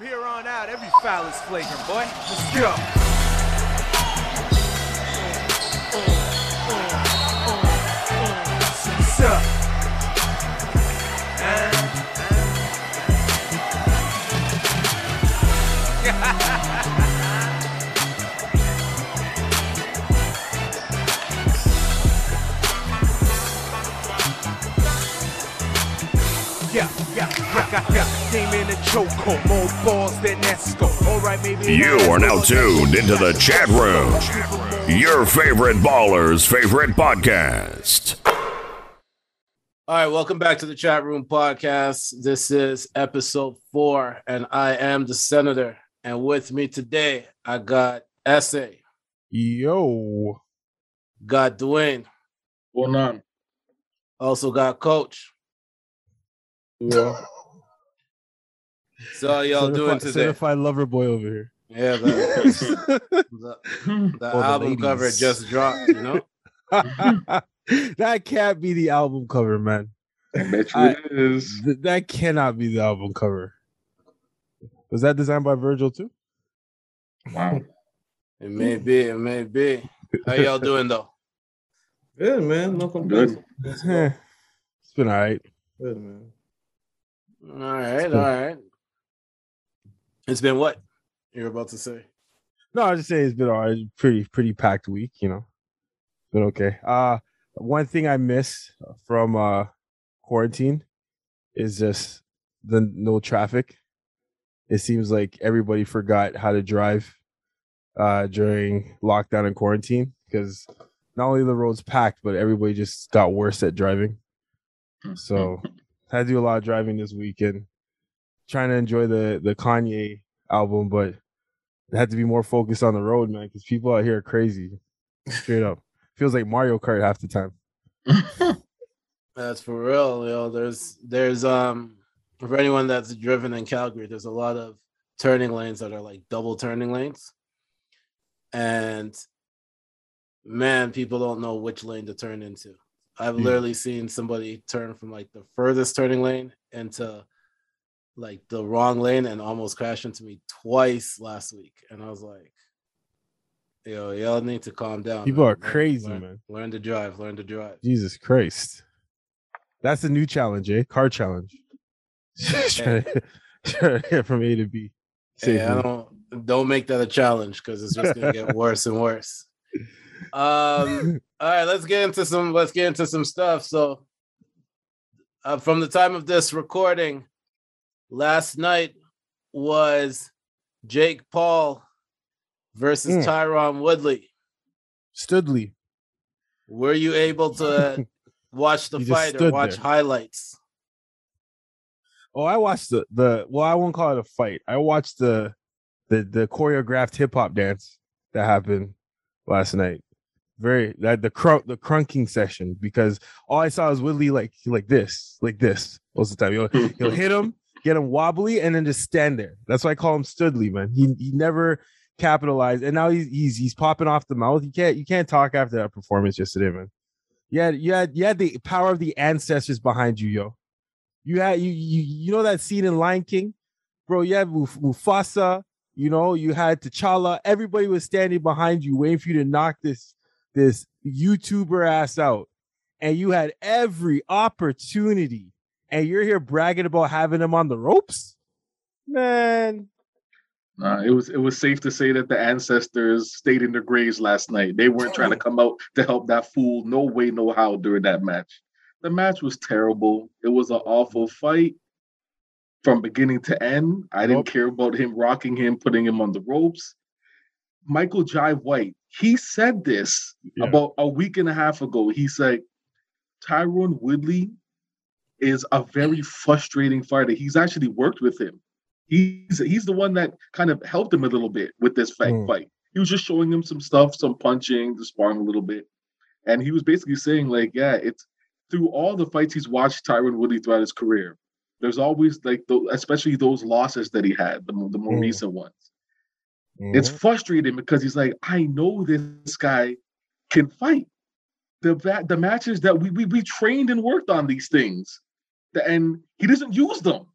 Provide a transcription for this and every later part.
From here on out, every foul is flagrant, boy. Let's go. In the chokehold, more balls than Esco. All right, maybe. You are now tuned into the chat room. Your favorite baller's favorite podcast. All right, welcome back to the chat room podcast. This is episode four, and I am the senator. And with me today, I got SA, Yo. got Dewayne, Well, none. also got Coach. Yeah. So how y'all doing Certified- today? Certified lover boy over here. Yeah, the, the, the the album ladies. cover just dropped. You know, that can't be the album cover, man. I bet you I- it is. Th- that cannot be the album cover. Was that designed by Virgil too? Wow. it may be, it may be. How y'all doing though? Good man, no complaints. Good. It's been all right. Good man. All right, all right. It's been what you're about to say. No, I was just saying it's been all right. Pretty, pretty packed week, you know. Been okay. Uh one thing I miss from uh quarantine is just the no traffic. It seems like everybody forgot how to drive uh during lockdown and quarantine because not only the roads packed, but everybody just got worse at driving. So I had to do a lot of driving this weekend, trying to enjoy the the Kanye album, but it had to be more focused on the road, man, because people out here are crazy. Straight up. Feels like Mario Kart half the time. That's for real, yo. There's there's um for anyone that's driven in Calgary, there's a lot of turning lanes that are like double turning lanes. And man, people don't know which lane to turn into. I've Yeah. literally seen somebody turn from like the furthest turning lane into like the wrong lane and almost crashed into me twice last week. And I was like, yo, y'all need to calm down. People man. are crazy, learn, man. Learn to drive, learn to drive. Jesus Christ. That's the new challenge, eh? Car challenge. trying, to, trying to get from A to B. Hey, I don't don't make that a challenge because it's just gonna get worse and worse. Um, all right, let's get into some let's get into some stuff. So uh, from the time of this recording, last night was Jake Paul versus Mm. Tyron Woodley. Studley. Were you able to watch the fight or watch there. highlights? Oh, I watched the the well, I won't call it a fight. I watched the the the choreographed hip hop dance that happened last night. Very that the crunk the crunking session because all I saw was Woodley like like this, like this most of the time. He'll, he'll hit him, get him wobbly, and then just stand there. That's why I call him Studley, man. He he never capitalized, and now he's he's he's popping off the mouth. You can't you can't talk after that performance yesterday, man. Had you had the power of the ancestors behind you, yo. You had you you you know that scene in Lion King, bro. You had Muf- Mufasa. You know you had T'Challa. Everybody was standing behind you, waiting for you to knock this this YouTuber ass out, and you had every opportunity, and you're here bragging about having him on the ropes, man. Nah, it was it was safe to say that the ancestors stayed in their graves last night. They weren't trying to come out to help that fool. No way, no how during that match. The match was terrible. It was an awful fight from beginning to end. I didn't Nope. care about him rocking him, putting him on the ropes. Michael Jai White, he said this Yeah. about a week and a half ago. He said Tyron Woodley is a very frustrating fighter. He's actually worked with him. He's he's the one that kind of helped him a little bit with this fight. Hmm. fight. He was just showing him some stuff, some punching, the sparring a little bit, and he was basically saying like, yeah, it's through all the fights he's watched Tyron Woodley throughout his career. There's always like, the, especially those losses that he had, the, the more Hmm. recent ones. It's frustrating because he's like, I know this guy can fight. The the matches that we, we we trained and worked on these things, and he doesn't use them.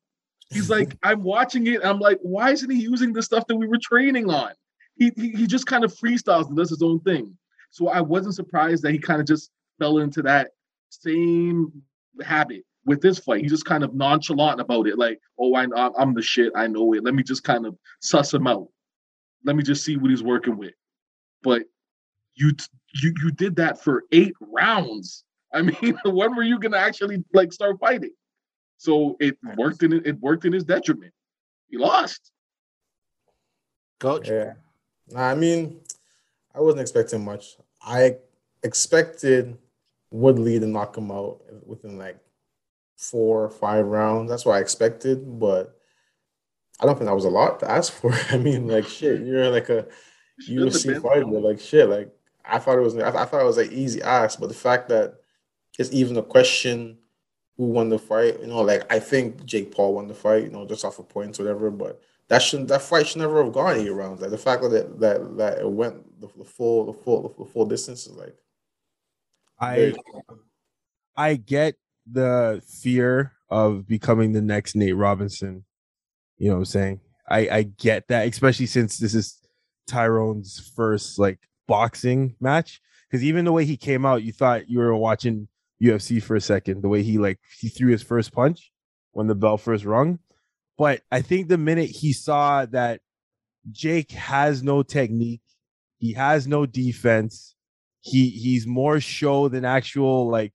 He's like, I'm watching it. I'm like, why isn't he using the stuff that we were training on? He he, he just kind of freestyles and does his own thing. So I wasn't surprised that he kind of just fell into that same habit with this fight. He's just kind of nonchalant about it, like, oh, I, I'm the shit. I know it. Let me just kind of suss him out. Let me just see what he's working with. But you you you did that for eight rounds. I mean, when were you gonna actually like start fighting? So it worked in it worked in his detriment. He lost. Coach. Yeah. I mean, I wasn't expecting much. I expected Woodley to knock him out within like four or five rounds. That's what I expected, but I don't think that was a lot to ask for. I mean, like shit, you're like a UFC fighter, like shit. Like I thought it was, I, I thought it was an easy ask, but the fact that it's even a question who won the fight, you know, like I think Jake Paul won the fight, you know, just off of points, whatever. But that shouldn't, that fight should never have gone eight rounds. Like the fact that it, that that it went the, the full, the full, the full distance is like. I I get the fear of becoming the next Nate Robinson. You know what I'm saying? I I get that, especially since this is Tyron's first like boxing match. Because even the way he came out, you thought you were watching UFC for a second. The way he like he threw his first punch when the bell first rung. But I think the minute he saw that Jake has no technique, he has no defense, he he's more show than actual like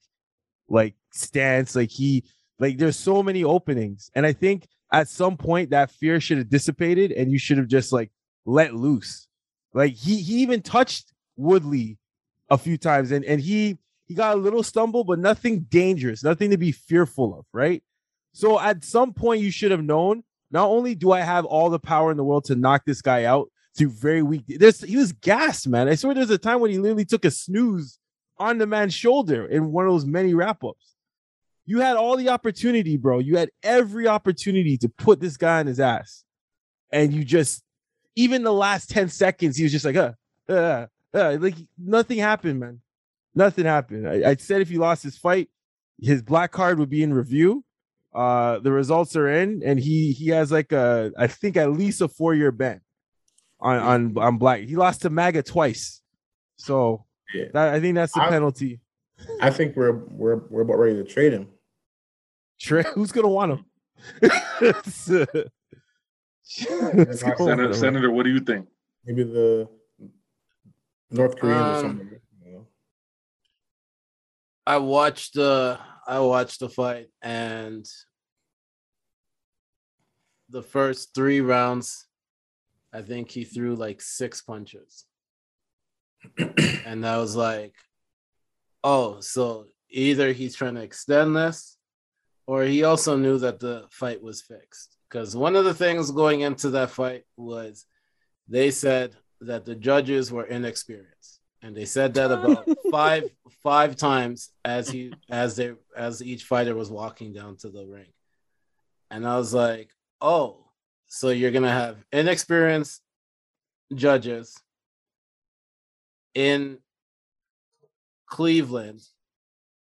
like stance. Like he like there's so many openings. And I think at some point that fear should have dissipated and you should have just like let loose. Like he he even touched Woodley a few times and and he he got a little stumble, but nothing dangerous, nothing to be fearful of, right? So at some point you should have known. Not only do I have all the power in the world to knock this guy out through very weak, there's he was gassed, man. I swear there's a time when he literally took a snooze on the man's shoulder in one of those many wrap ups. You had all the opportunity, bro. You had every opportunity to put this guy on his ass, and you just even the last 10 seconds, he was just like, uh, uh, uh, like nothing happened, man. Nothing happened. I, I said if he lost his fight, his black card would be in review. Uh, the results are in, and he he has like a I think at least a four year ban on on on black. He lost to MAGA twice, so Yeah. that, I think that's the I- penalty. I think we're we're we're about ready to trade him. Trey, who's gonna want him? Who's Senator. Senator, what do you think? Maybe the North Koreans or Um, something. I watched the I watched the fight and the first three rounds, I think he threw like six punches. and I was like, oh, so either he's trying to extend this, or he also knew that the fight was fixed. Because one of the things going into that fight was they said that the judges were inexperienced. And they said that about five five times as he as they as each fighter was walking down to the ring. And I was like, oh, so you're gonna have inexperienced judges in Cleveland,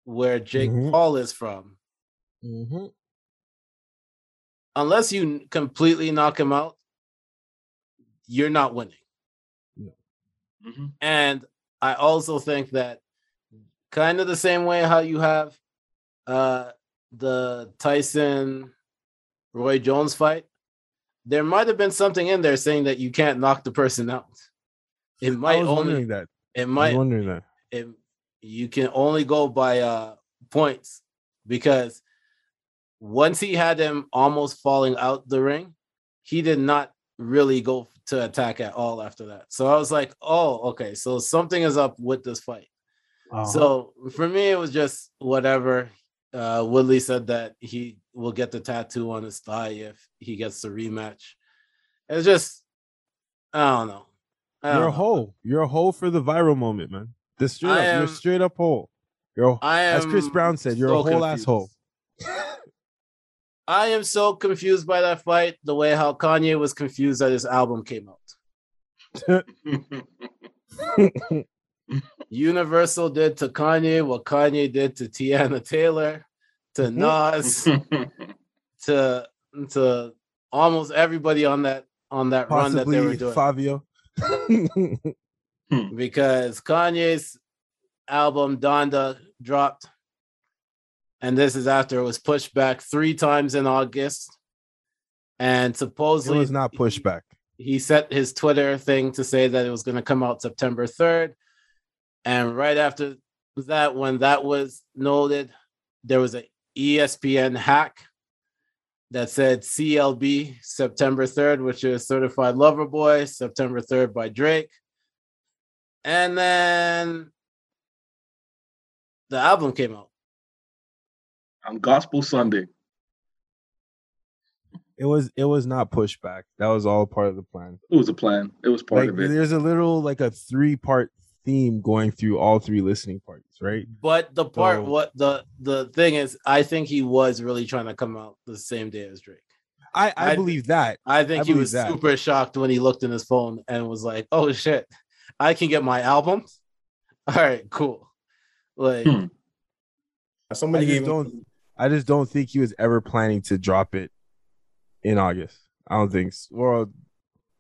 where Jake Mhm. Paul is from. Mhm. Unless you completely knock him out, you're not winning. Mhm. And I also think that kind of the same way how you have uh the Tyson Roy Jones fight, there might have been something in there saying that you can't knock the person out. It might only that. it might wondering that. it, you can only go by uh points because once he had him almost falling out the ring, he did not really go to attack at all after that. So I was like, oh, okay, so something is up with this fight. So for me, it was just whatever. Uh, Woodley said that he will get the tattoo on his thigh if he gets the rematch. It's just, I don't know. I You're don't a hole. You're a hole for the viral moment, man. This straight I up, you're straight up hole. You're a- I am as Chris Brown said, you're so a whole confused. asshole. I am so confused by that fight, the way how Kanye was confused that his album came out. Universal did to Kanye what Kanye did to Teyana Taylor, to mm-hmm. Nas, to to almost everybody on that on that run that they were doing Fivio. because Kanye's album Donda dropped, and this is after it was pushed back three times in August, and supposedly it was not pushed back. he set his Twitter thing to say that it was going to come out September 3rd. And right after that, when that was noted, there was a E ESPN hack that said CLB September 3rd, which is Certified Lover Boy, September 3rd by Drake. And then the album came out. On Gospel Sunday. It was it was not pushback. That was all part of the plan. It was a plan. It was part Like of it. there's a little like a three part theme going through all three listening parties, right? But the part, So- what the the thing is, I think he was really trying to come out the same day as Drake. I I, I- believe that. I think I he was that. super shocked when he looked in his phone and was like, "Oh shit, I can get my albums." All right, cool. Like, Hmm. Somebody I gave don't- I just don't think he was ever planning to drop it in August. I don't think. s- Well,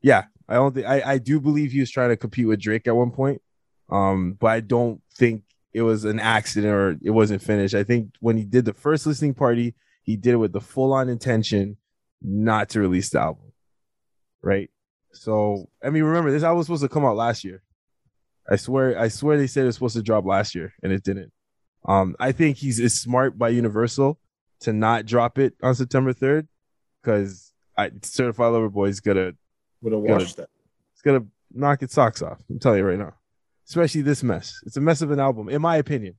yeah, I don't think. I I do believe he was trying to compete with Drake at one point, um, but I don't think it was an accident or it wasn't finished. I think when he did the first listening party, he did it with the full on intention not to release the album, right? So I mean, remember this album was supposed to come out last year. I swear, I swear they said it was supposed to drop last year and it didn't. Um, I think he's is smart by Universal to not drop it on September 3rd because I Certified Lover Boy is gonna would have watched that. it's gonna knock its socks off. I'm telling you right now. Especially this mess. It's a mess of an album, in my opinion.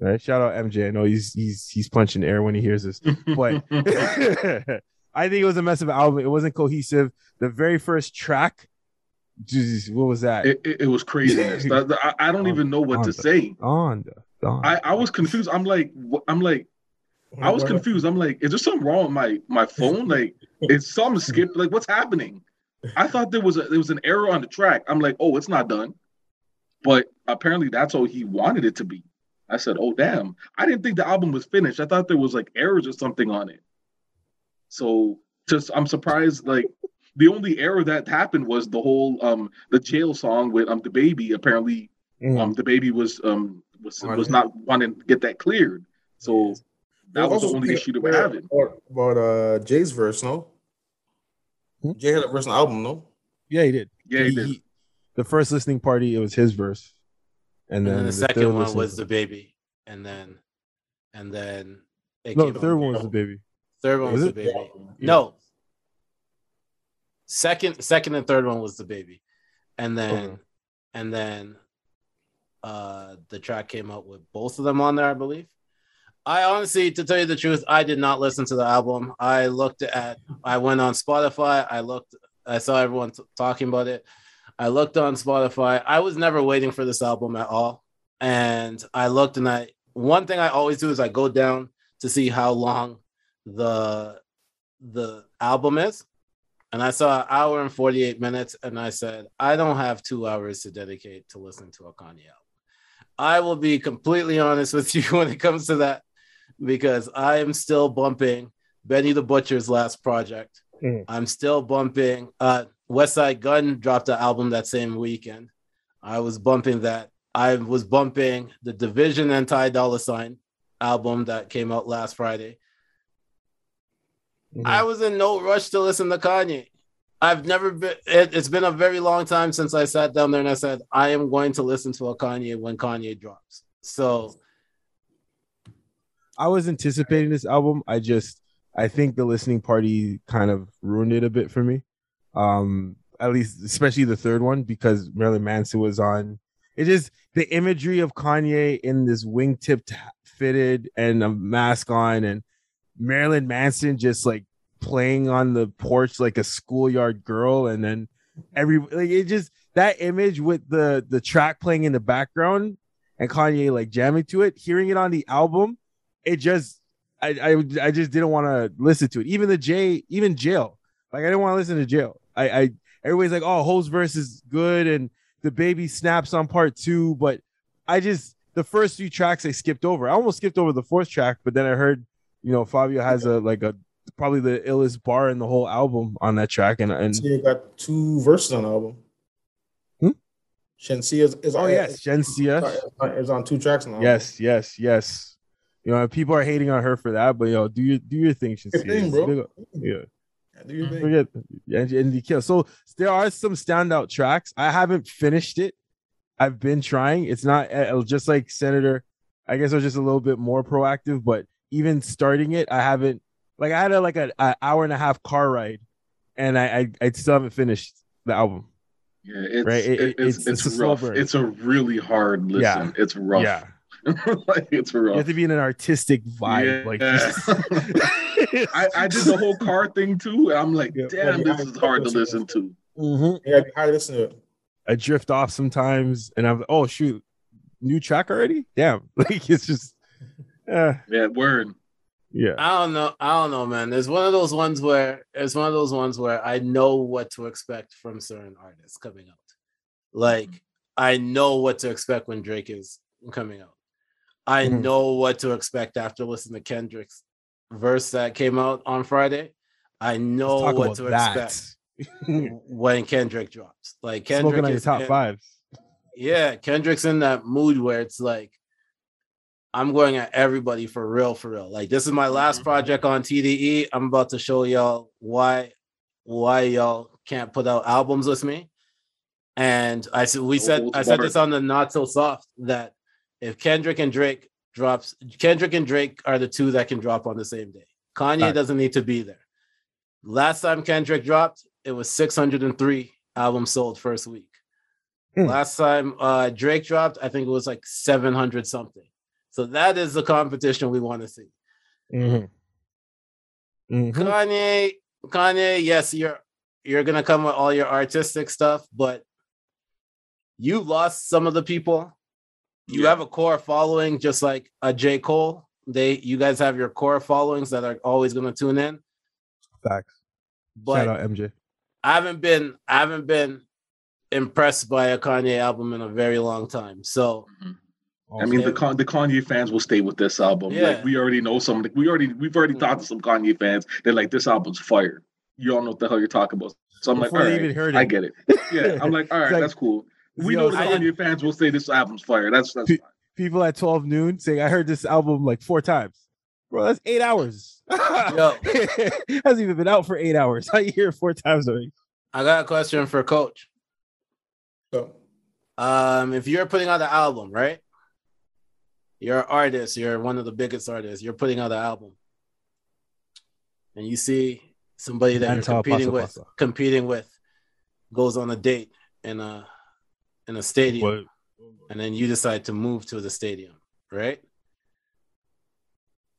All right. Shout out MJ. I know he's he's he's punching air when he hears this. But I think it was a mess of an album. It wasn't cohesive. The very first track, Jesus, what was that? it, it, it was craziness. I, I don't even know what to say. on on. I, I was confused. I'm like, I'm like, I was confused. I'm like, is there something wrong with my my phone? Like, is something skipped? Like, what's happening? I thought there was a there was an error on the track. I'm like, oh, it's not done. But apparently, that's all he wanted it to be. I said, oh damn, I didn't think the album was finished. I thought there was like errors or something on it. So just I'm surprised. Like the only error that happened was the whole um the jail song with um DaBaby. Apparently, Mm. um DaBaby was um was On was not wanting to get that cleared. So that was the only issue that of- we're having. About, about uh Jay's verse, no? Hmm? Jay had a verse on the album, no? yeah, he did. Yeah, he He- did. he- the first listening party, it was his verse. And and then, then the third second one was DaBaby, and then, and then it No, came the third out. one was DaBaby. Third one Was was, it? DaBaby. Yeah. No. Second, second, and third one was DaBaby, and then, Okay. and then, uh, the track came out with both of them on there, I believe. I honestly, to tell you the truth, I did not listen to the album. I looked at, I went on Spotify. I looked, I saw everyone t- talking about it. I looked on Spotify. I was never waiting for this album at all, and I looked and I. One thing I always do is I go down to see how long the the album is and i saw an hour and 48 minutes and i said i don't have two hours to dedicate to listen to a kanye album i will be completely honest with you when it comes to that because i am still bumping benny the butcher's last project Mhm. i'm still bumping uh Westside Gunn dropped an album that same weekend i was bumping that i was bumping the DVSN and Ty Dolla $ign album that came out last friday Mhm. I was in no rush to listen to Kanye. I've never been, it, it's been a very long time since I sat down there and I said, I am going to listen to a Kanye when Kanye drops. So, I was anticipating this album. I just I think the listening party kind of ruined it a bit for me. Um, at least especially the third one because Marilyn Manson was on. It is the imagery of Kanye in this wingtip fitted and a mask on, and Marilyn Manson just like playing on the porch like a schoolyard girl, and then every like it just that image with the the track playing in the background and Kanye like jamming to it, hearing it on the album it just I I, I just didn't want to listen to it. Even the J, even jail. Like I didn't want to listen to jail. I I everybody's like, oh, Hov's verse is good and DaBaby snaps on part two, but I just the first few tracks I skipped over. I almost skipped over the fourth track, but then I heard, you know, Fivio has a like a probably the illest bar in the whole album on that track, and and Shenseea got two verses on the album. Hmm? Shenseea is, is oh yes, Shenseea. is on two tracks on the album. Yes, yes, yes. You know, people are hating on her for that, but yo, do your do your thing, Your Shenseea. thing, bro. Yeah. Yeah, do your thing. Forget and, and the kill. So there are some standout tracks. I haven't finished it. I've been trying. It's not uh, just like Senator. I guess I was just a little bit more proactive, but even starting it, I haven't. Like I had a like an hour and a half car ride, and I I, I still haven't finished the album. Yeah, it's Right, it- it- it's it's- it's, it's a rough. It's a really hard listen. Yeah. It's rough. Yeah, like it's rough. you have to be in an artistic vibe. Like Yeah. I, I did the whole car thing too, and I'm like, Yeah. damn, this is hard to listen to. Mhm. Yeah, I listen to it. I drift off sometimes, and I'm oh shoot, new track already? Damn, like it's just, uh, Yeah, word. Yeah. I don't know. I don't know, man. There's one of those ones where it's one of those ones where I know what to expect from certain artists coming out. Like I know what to expect when Drake is coming out. I Mhm. know what to expect after listening to Kendrick's verse that came out on Friday. I know what to that. expect when Kendrick drops. Like Kendrick Smoking is top in- fives. yeah, Kendrick's in that mood where it's like, I'm going at everybody for real, for real. Like this is my last Mhm. project on TDE. I'm about to show y'all why, why y'all can't put out albums with me. And I said, we said, I said this on the not so soft that if Kendrick and Drake drops, Kendrick and Drake are the two that can drop on the same day. Kanye Fact. doesn't need to be there. Last time Kendrick dropped, it was 603 albums sold first week. Hmm. Last time uh Drake dropped, I think it was like 700 something. So that is the competition we want to see. Mhm. Mhm. Kanye, Kanye, yes, you're you're gonna come with all your artistic stuff, but you lost some of the people. You Yeah. have a core following, just like a J. Cole. They you guys have your core followings that are always gonna tune in. Facts. But Shout out MJ. I haven't been I haven't been impressed by a Kanye album in a very long time. So I mean, the Con- the Kanye fans will stay with this album. Yeah. Like we already know some. We already we've already talked to some Kanye fans. They're like, this album's fire. You all know what the hell you're talking about. So I'm Before like, all they right, even heard I get it. Yeah, I'm like, all right, like- that's cool. We know the I- Kanye fans will say this album's fire. That's that's Pe- fine. People at 12 noon saying, I heard this album like four times. Bro, that's eight hours. Yo. hasn't even been out for eight hours. How you hear it four times already? I got a question for Coach. So Um, if you're putting out an album, right? You're an artist, you're one of the biggest artists, you're putting out an album. And you see somebody that you're competing with, competing with goes on a date in a in a stadium, What? and then you decide to move to the stadium, right?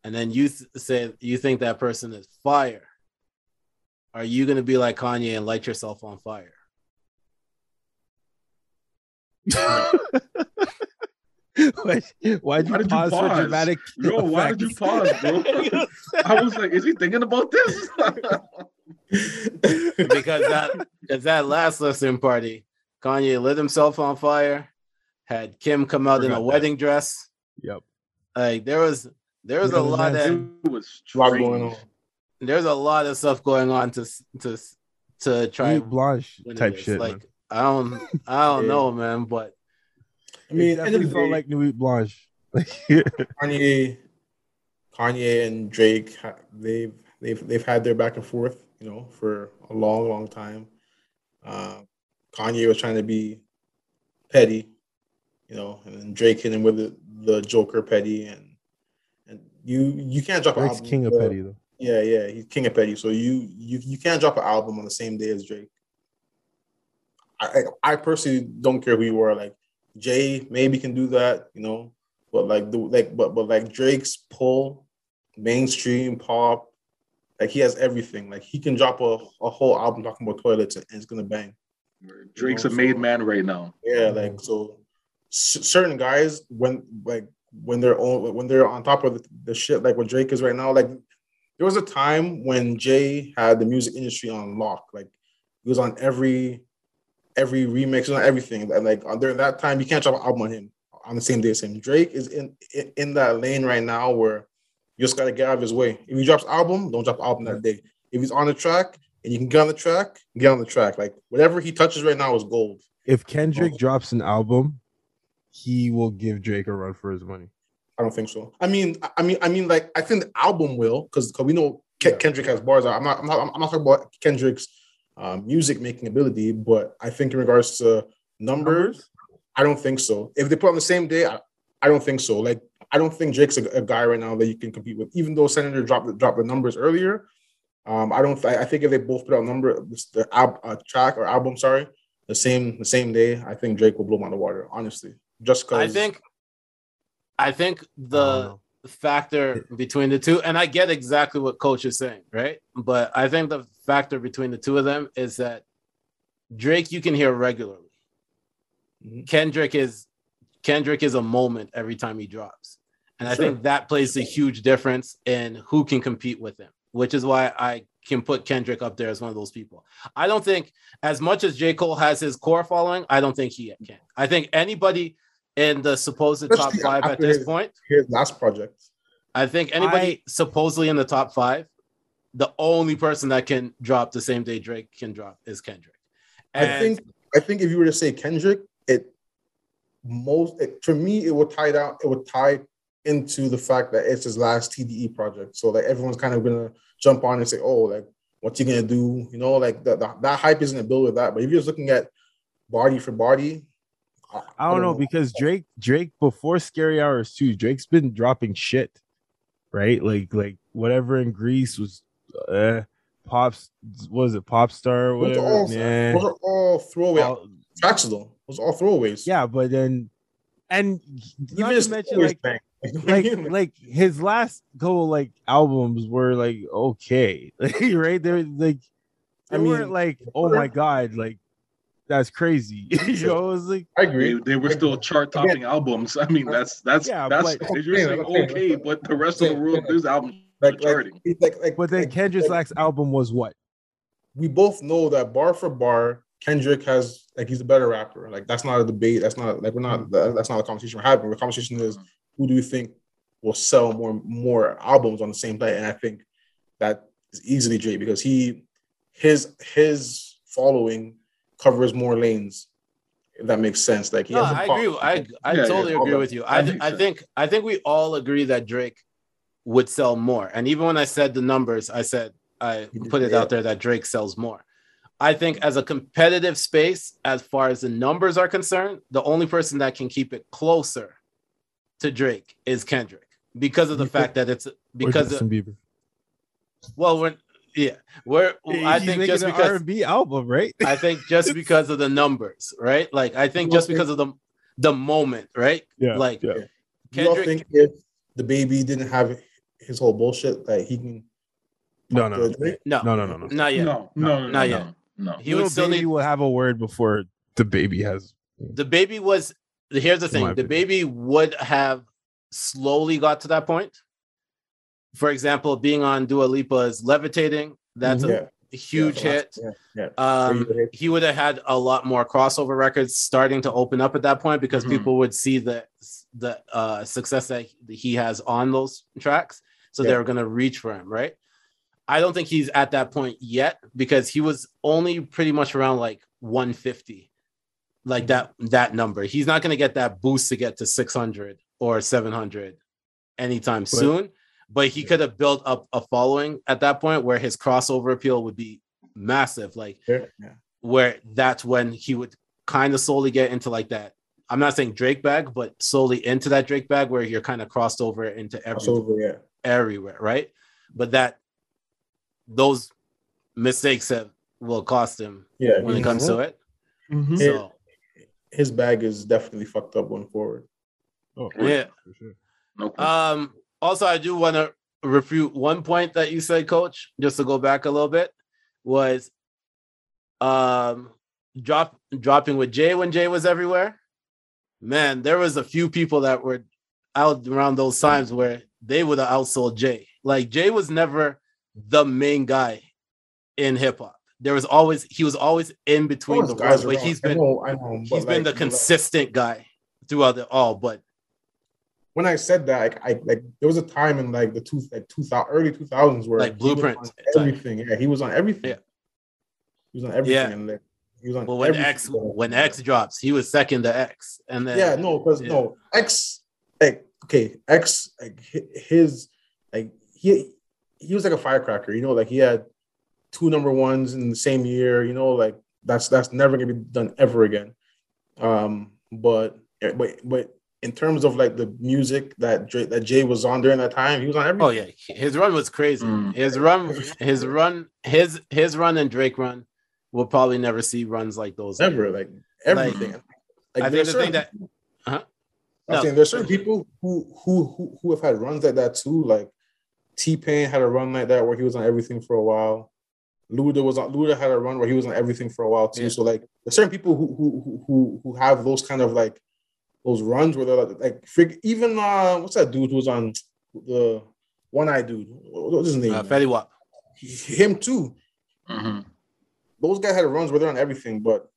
And then you th- say you think that person is fire. Are you gonna be like Kanye and light yourself on fire? Why, why'd you Why did you pause for pause? dramatic? Yo, why did you effects? pause, bro? I was like, is he thinking about this? because that because that last listening party, Kanye lit himself on fire, had Kim come out in a that. wedding dress. Yep. Like there was there was a lot that. of was strange. going on. there's a lot of stuff going on to to to try Nuit Blanche type shit. Like man. I don't I don't Yeah. know, man, but I mean, it at the end definitely of felt day, like Nuit Blanche. Kanye, Kanye and Drake, they've they've they've had their back and forth, you know, for a long, long time. Uh, Kanye was trying to be petty, you know, and then Drake hit him with the, the Joker petty, and and you you can't drop an Drake's album. king of petty though. Yeah, yeah, he's king of petty. So you you you can't drop an album on the same day as Drake. I I I personally don't care who you are. Like Jay maybe can do that, you know, but like the like but but like Drake's pull, mainstream pop, like he has everything. Like he can drop a, a whole album talking about toilets and it's gonna bang. Drake's You a know, made so- man right now. Yeah, like so certain guys when like when they're on when they're on top of the, the shit like what Drake is right now, like there was a time when Jay had the music industry on lock. Like he was on every every remix, on everything. And like during that time, you can't drop an album on him on the same day as him. Drake is in in, that lane right now where You just gotta get out of his way. If he drops album, don't drop album that day. If he's on the track and you can get on the track, get on the track. Like whatever he touches right now is gold. If Kendrick Oh. drops an album, he will give Drake a run for his money. I don't think so. I mean, I mean, I mean, like I think the album will because we know Ke- Yeah. Kendrick has bars. I'm not, I'm not, I'm not talking about Kendrick's um, music making ability, but I think in regards to numbers, I don't think so. If they put on the same day, I, I don't think so. Like I don't think Drake's a, a guy right now that you can compete with. Even though Senator dropped the, dropped the numbers earlier, um, I don't. I, I think if they both put out number the al- uh, track or album, sorry, the same the same day, I think Drake will blow him out of the water. Honestly, just because I think, I think the know. Factor between the two, and I get exactly what Coach is saying, right? But I think the factor between the two of them is that Drake you can hear regularly. Mhm. Kendrick is Kendrick is a moment every time he drops. And I Sure. think that plays a huge difference in who can compete with him, which is why I can put Kendrick up there as one of those people. I don't think, as much as J. Cole has his core following, I don't think he can. I think anybody in the supposed top five at this his- point, his last project. I think anybody supposedly in the top five, the only person that can drop the same day Drake can drop is Kendrick. I think I think if you were to say Kendrick, it most it, for me it would tie down it would tie into the fact that it's his last TDE project. So like everyone's kind of gonna jump on and say, oh, like what's he gonna do? You know, like that that, that hype isn't build with that. But if you're just looking at body for body, I, I don't know because Drake Drake before Scary Hours too, Drake's been dropping shit, right? Like like whatever in Greece was uh pops was it pop star or those are whatever. all, those all throwaway All- tracks though. Those are all throwaways. yeah, but then and not even to mention like bang. You know what like like his last couple like albums were like okay, right? They're like I they weren't mean, like oh my god, like that's crazy. you know, it was like I agree. they were still chart topping albums. I mean, that's that's Yeah, that's but- you're saying Okay, okay, but the rest of the world, these albums like are like, charting. like like but then like- Kendrick's like- last album was what? we both know that bar for bar, Kendrick has like he's a better rapper. Like that's not a debate. That's not like we're not mm. that, that's not a conversation we're having. The conversation is mm. who do you think will sell more more albums on the same day? And I think that is easily Drake because he his his following covers more lanes. If that makes sense. Like he No, has a I pop- agree. I I Yeah, yeah, totally all agree that. with you. I, I th- think I so. think I think we all agree that Drake would sell more. And even when I said the numbers, I said I put it yeah. out there that Drake sells more. I think as a competitive space, as far as the numbers are concerned, the only person that can keep it closer to Drake is Kendrick because of the fact that it's because Justin Bieber. well, we're yeah, we're I think just because R&B album, right? I think just because of the numbers, right? Like I think just because of the the moment, right? Yeah, Like yeah. Do y'all Kendrick, think if DaBaby didn't have his whole bullshit, that he can No, no, no, Drake? no, no, no, no, no. not yet. No, no, no, Not no, yet. no. no. He Little would still baby need will have a word before DaBaby has. DaBaby was here's the In my thing the opinion. baby would have slowly got to that point for example being on Dua Lipa's levitating that's Yeah. a huge Yeah, hit Yeah, yeah. um he would have had a lot more crossover records starting to open up at that point because Mhm. people would see the the uh success that he has on those tracks so Yeah. they were going to reach for him right i don't think he's at that point yet because he was only pretty much around like 150 like that that number he's not going to get that boost to get to 600 or 700 anytime soon but he could have built up a following at that point where his crossover appeal would be massive like Yeah, yeah. where that's when he would kind of slowly get into like that. I'm not saying Drake bag, but slowly into that Drake bag where you're kind of crossed over into every, Crossover, yeah. everywhere, right? But that those mistakes have will cost him Yeah. when it comes to it. Mhm. So his bag is definitely fucked up going forward. Oh, Yeah. for sure. No um also I do want to refute one point that you said, coach, just to go back a little bit, was um drop dropping with Jay when Jay was everywhere. Man, there was a few people that were out around those times where they would have outsold Jay. Like Jay was never the main guy in hip hop. There was always he was always in between Those the guys roles, but he's I been know, I know, he's been the consistent guy throughout it all. But when I said that, like, I like there was a time in like the two like two thousand early two thousands where Like Blueprint everything. Yeah, he was on everything. Yeah. He was on everything. Yeah. He was on Well, when. X when X drops, he was second to X, and then yeah, no, because Yeah. no X, like okay, X, like his, like he he was like a firecracker, you know, like he had two number ones in the same year, you know, like that's that's never gonna be done ever again. Um, but but but in terms of like the music that Dre, that Jay was on during that time, he was on everything. Oh yeah, his run was crazy. Mm. His run, his run, his his run and Drake run. We'll probably never see runs like those. Never like everything. Like, I think there's the thing certain that- people- Uh-huh. I'm No. saying there's certain people who, who who who have had runs like that too. Like T Pain had a run like that where he was on everything for a while. Luda was on Luda had a run where he was on everything for a while too. Yeah. So like there's certain people who who who who who have those kind of like those runs where they're like, like frig- even uh what's that dude who was on the one eye dude? What- What's his name? Uh, Fetty Wap. Him too. hmm Those guys had runs where they're on everything, but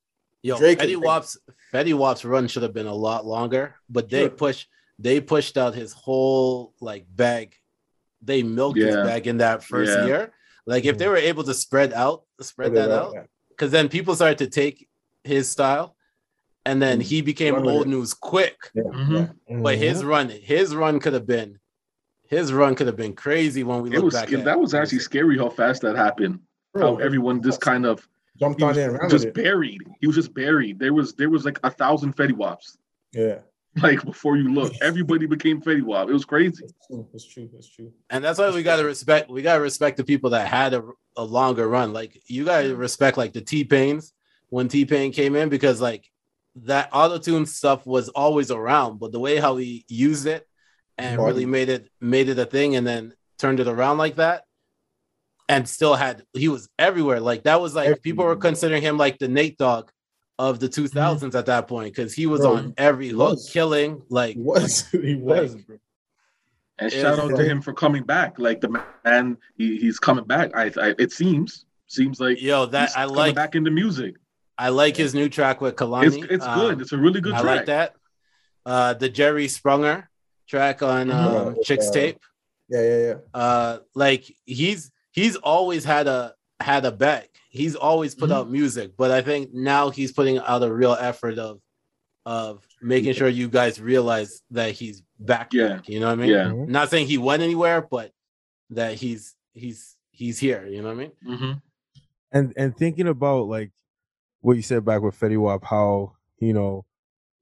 Yo, Drake Fetty is- Wap's Fetty Wap's run should have been a lot longer, but they Sure. push they pushed out his whole like bag. They milked his Yeah. bag in that first Yeah. year. Like if they were able to spread out, spread that out, yeah. because then people started to take his style, and then he became Run old news quick. Yeah, Mhm. yeah. But his run, his run could have been, his run could have been crazy when we It look was back. at that was actually scary how fast that happened. How everyone just kind of jumped on was there just it. buried. He was just buried. There was there was like a thousand Fetty Waps. Yeah, Like before you look, everybody became Fetty Wap. It was crazy. it's true. It's true. It's true. and that's why we gotta respect. We gotta respect the people that had a, a longer run. Like you gotta respect like the T Pains when T Pain came in because like that auto tune stuff was always around, but the way how he used it and Body. really made it made it a thing, and then turned it around like that, and still had he was everywhere. Like that was like people were considering him like the Nate Dogg of the 2000s mm-hmm. at that point because he was Bro, on every he hook, was. killing like He was. He was. Like- And Yeah, shout out to him for coming back. Like the man, he, he's coming back. I, I it seems seems like yo that he's I coming like. back into music. I like his new track with Kehlani. It's it's Um, good. It's a really good I track. I like that. Uh, the Jerry Sprunger track on um, Yeah, Chicks uh, Tape. Yeah, yeah, yeah. Uh, like he's he's always had a had a back. He's always put Mhm. out music, but I think now he's putting out a real effort of of making sure you guys realize that he's back. Yeah. back, you know what I mean? Yeah. Not saying he went anywhere, but that he's he's he's here. You know what I mean? hmm and and thinking about like what you said back with Fetty Wap, how you know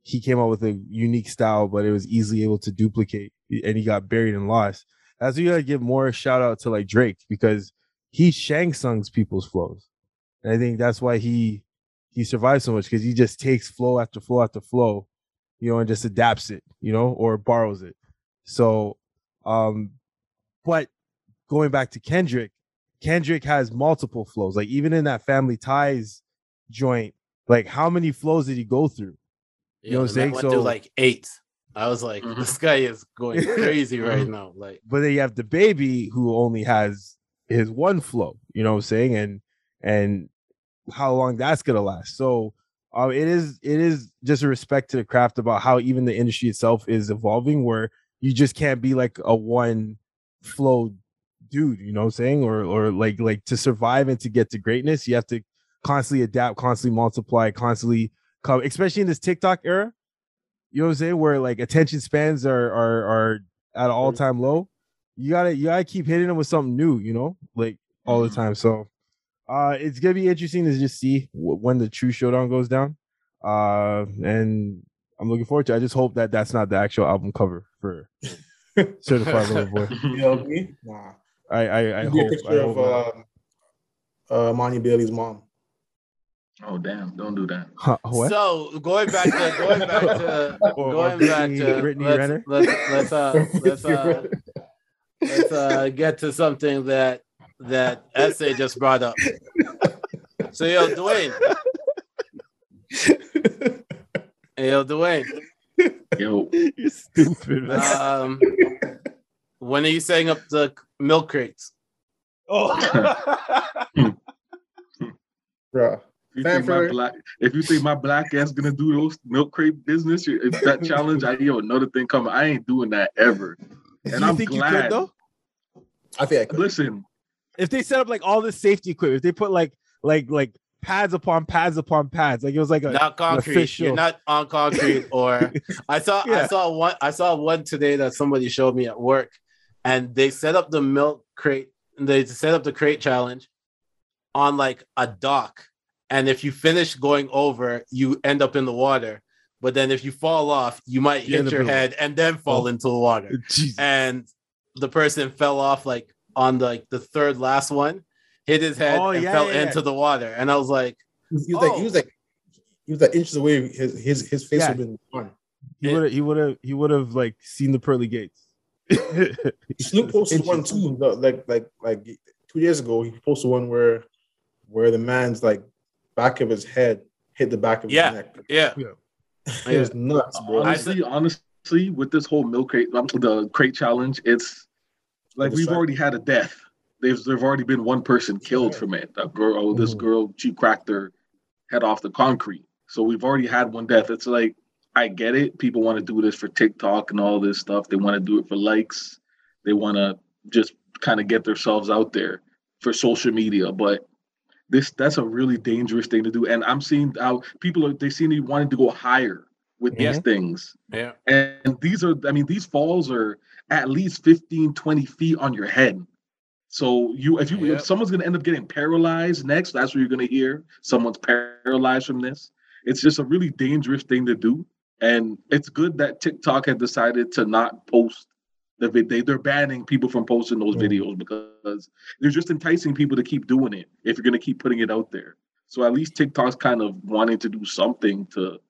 he came out with a unique style, but it was easily able to duplicate, and he got buried and lost. Why you gotta give more shout out to like Drake because he Shang Tsung's people's flows, and I think that's why he he survives so much because he just takes flow after flow after flow, you know, and just adapts it, you know, or borrows it. So, um, but going back to Kendrick, Kendrick has multiple flows. Like even in that Family Ties joint, like how many flows did he go through? You know what I'm saying? Went So- through like eight. I was like, Mhm. this guy is going crazy right now. Like, But then you have DaBaby who only has his one flow. You know what I'm saying? And and how long that's gonna last. So uh, it is it is just a respect to the craft about how even the industry itself is evolving, where you just can't be like a one flow dude. You know what I'm saying? Or or like like to survive and to get to greatness, you have to constantly adapt, constantly multiply, constantly come. Especially in this TikTok era, you know what I'm saying? Where like attention spans are are are at an all time low. You gotta you gotta keep hitting them with something new. You know, like all the Mhm. time. So uh it's gonna be interesting to just see w- when the true showdown goes down. Uh, and I'm looking forward to. it. I just hope that that's not the actual album cover for Certified Lover Boy. You know Oh damn! Don't do that. Huh, what? so going back to going back to Or- or going back to Brittany let's, Renner? let's let's uh let's uh let's uh get to something that that SA just brought up. So yo, Dewayne, hey, yo, Dewayne, Yo, You're stupid, man. um, when are you setting up the milk crates? oh. Bruh. If you think my black, if you think my black ass gonna do those milk crate business, if that challenge, I yo another thing coming. I ain't doing that ever. And you I'm think you glad. could though? I think I could. Listen, If they set up like all this safety equipment, if they put like like like pads upon pads upon pads, like it was like a not concrete. official- You're not on concrete. Or I saw I saw one I saw one today that somebody showed me at work, and they set up the milk crate. They set up the crate challenge on like a dock, and if you finish going over, you end up in the water. But then if you fall off, you might You hit your head and then fall Oh. into the water. Jesus. And the person fell off like on the, like the third last one, hit his head Oh, and yeah, fell yeah, yeah. into the water. And I was like, He was like, he was like, he was like inches away. His his his face Yeah. would have been gone. He would have he would have he would have like seen the pearly gates. Snoop posted one Inches. too, like like like two years ago. He posted one where where the man's like back of his head hit the back of Yeah. his neck. yeah. Yeah. It was nuts, bro. honestly, honestly, with this whole milk crate, the crate challenge, it's like we've already had a death. There's there've already been one person killed Right. from it. A girl, oh, this Mhm. girl, she cracked her head off the concrete. So we've already had one death. It's like I get it. People want to do this for TikTok and all this stuff. They want to do it for likes. They want to just kind of get themselves out there for social media. But this that's a really dangerous thing to do. And I'm seeing how people are they seem to be wanting to go higher with these mm-hmm. things. Yeah. And these are, I mean, these falls are at least 15, 20 feet on your head. So you, if you, if someone's gonna end up getting paralyzed next, that's what you're gonna hear. Someone's paralyzed from this. It's just a really dangerous thing to do. And it's good that TikTok had decided to not post the video. They're banning people from posting those Mm. videos because they're just enticing people to keep doing it if you're gonna keep putting it out there. So at least TikTok's kind of wanting to do something to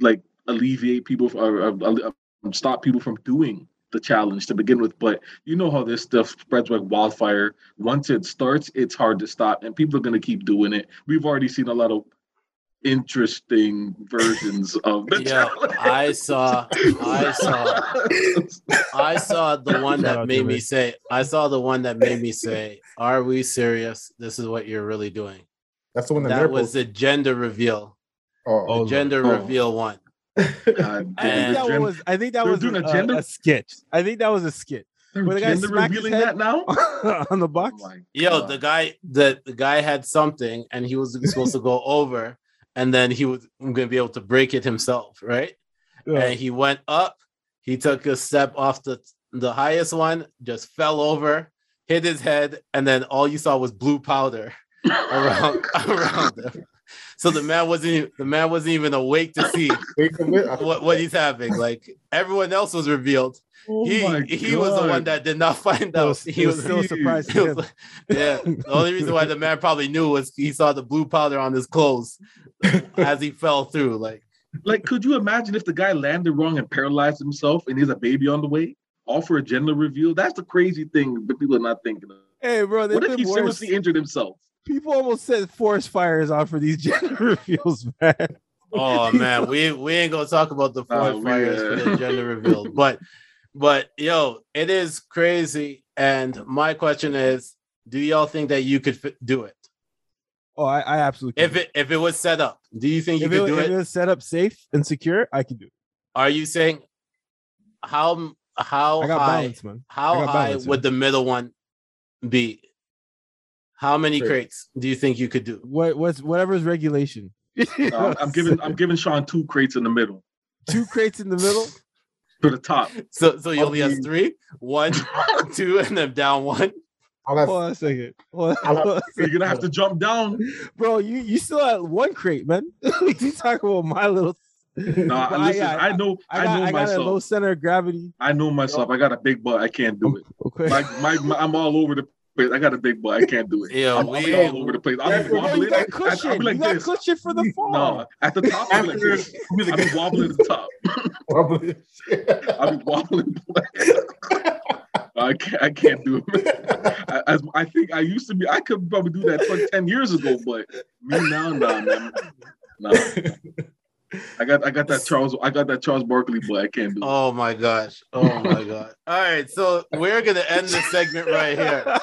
like alleviate people or, or, or, um, stop people from doing the challenge to begin with. But you know how this stuff spreads like wildfire. Once it starts, it's hard to stop, and people are going to keep doing it. We've already seen a lot of interesting versions of the Yeah, challenge. I saw, I saw, I saw the one that out made me Rick. say, I saw the one that made me say, "Are we serious? This is what you're really doing." That's the one that, That was posted. the gender reveal, Oh, Oh, gender Oh. reveal one. God, I And- think that gen- was I think that was doing a, a gender- a skit. I think that was a skit they're where the guy gender smacked his revealing that now. on the Oh box. my Yo, the guy, the the guy had something, and he was supposed to go over, and then he was going to be able to break it himself, right? Yeah. and he went up. He took a step off the the highest one, just fell over, hit his head, and then all you saw was blue powder around around him. So the man wasn't even, the man wasn't even awake to see Wait a minute. what, what he's having. Like everyone else was revealed. Oh he my he was the one that did not find It out. was, he was was still a surprise he was yeah. The only reason why the man probably knew was he saw the blue powder on his clothes as he fell through. Like Like, could you imagine if the guy landed wrong and paralyzed himself and he's a baby on the way? All for a gender reveal? That's the crazy thing that people are not thinking of. Hey, bro, What if been he worse. seriously injured himself? People almost set forest fires on for these gender reveals, man. Oh man, we we ain't gonna talk about the forest we, fires for the gender reveal, but but yo, it is crazy. And my question is, do y'all think that you could fi- do it Oh, I, I absolutely. if can. it if it was set up? Do you think you if could it, do if it? it was set up safe and secure, I can do it. Are you saying how how I got high balance, man. I how got high balance, would the middle one be? How many Great. crates do you think you could do? What what's whatever's regulation. Uh, I'm giving I'm giving Sean two crates in the middle two crates in the middle. to the top. So so you I'll only has be- three, one, two, and then down one. I'll have, Hold on a second. Hold on, I'll have- hold on a You're gonna have to jump down. bro. You you still at one crate, man. you talk about my little? No, I- listen, yeah, I know I I, got, know I got a low center of gravity. I know myself. I got a big butt. I can't do it. Okay. My, my, my I'm all over the place. I got a big butt. I can't do it. Yeah, I'm, I'll be all over the place. I'll be Bro, Bro, you wobbling. got I- cushion. I'll be like you got this. cushion for the fall. No, at the top, I'll be like this. I'll be wobbling at the top. probably. I'll be wobbling. I can't. I can't do it. I, as, I think I used to be. I could probably do that like ten years ago, but me now, nah, man. Nah. I got. I got that Charles. I got that Charles Barkley, but I can't do it. Oh my gosh. Oh my god. All right, so we're gonna end this segment right here.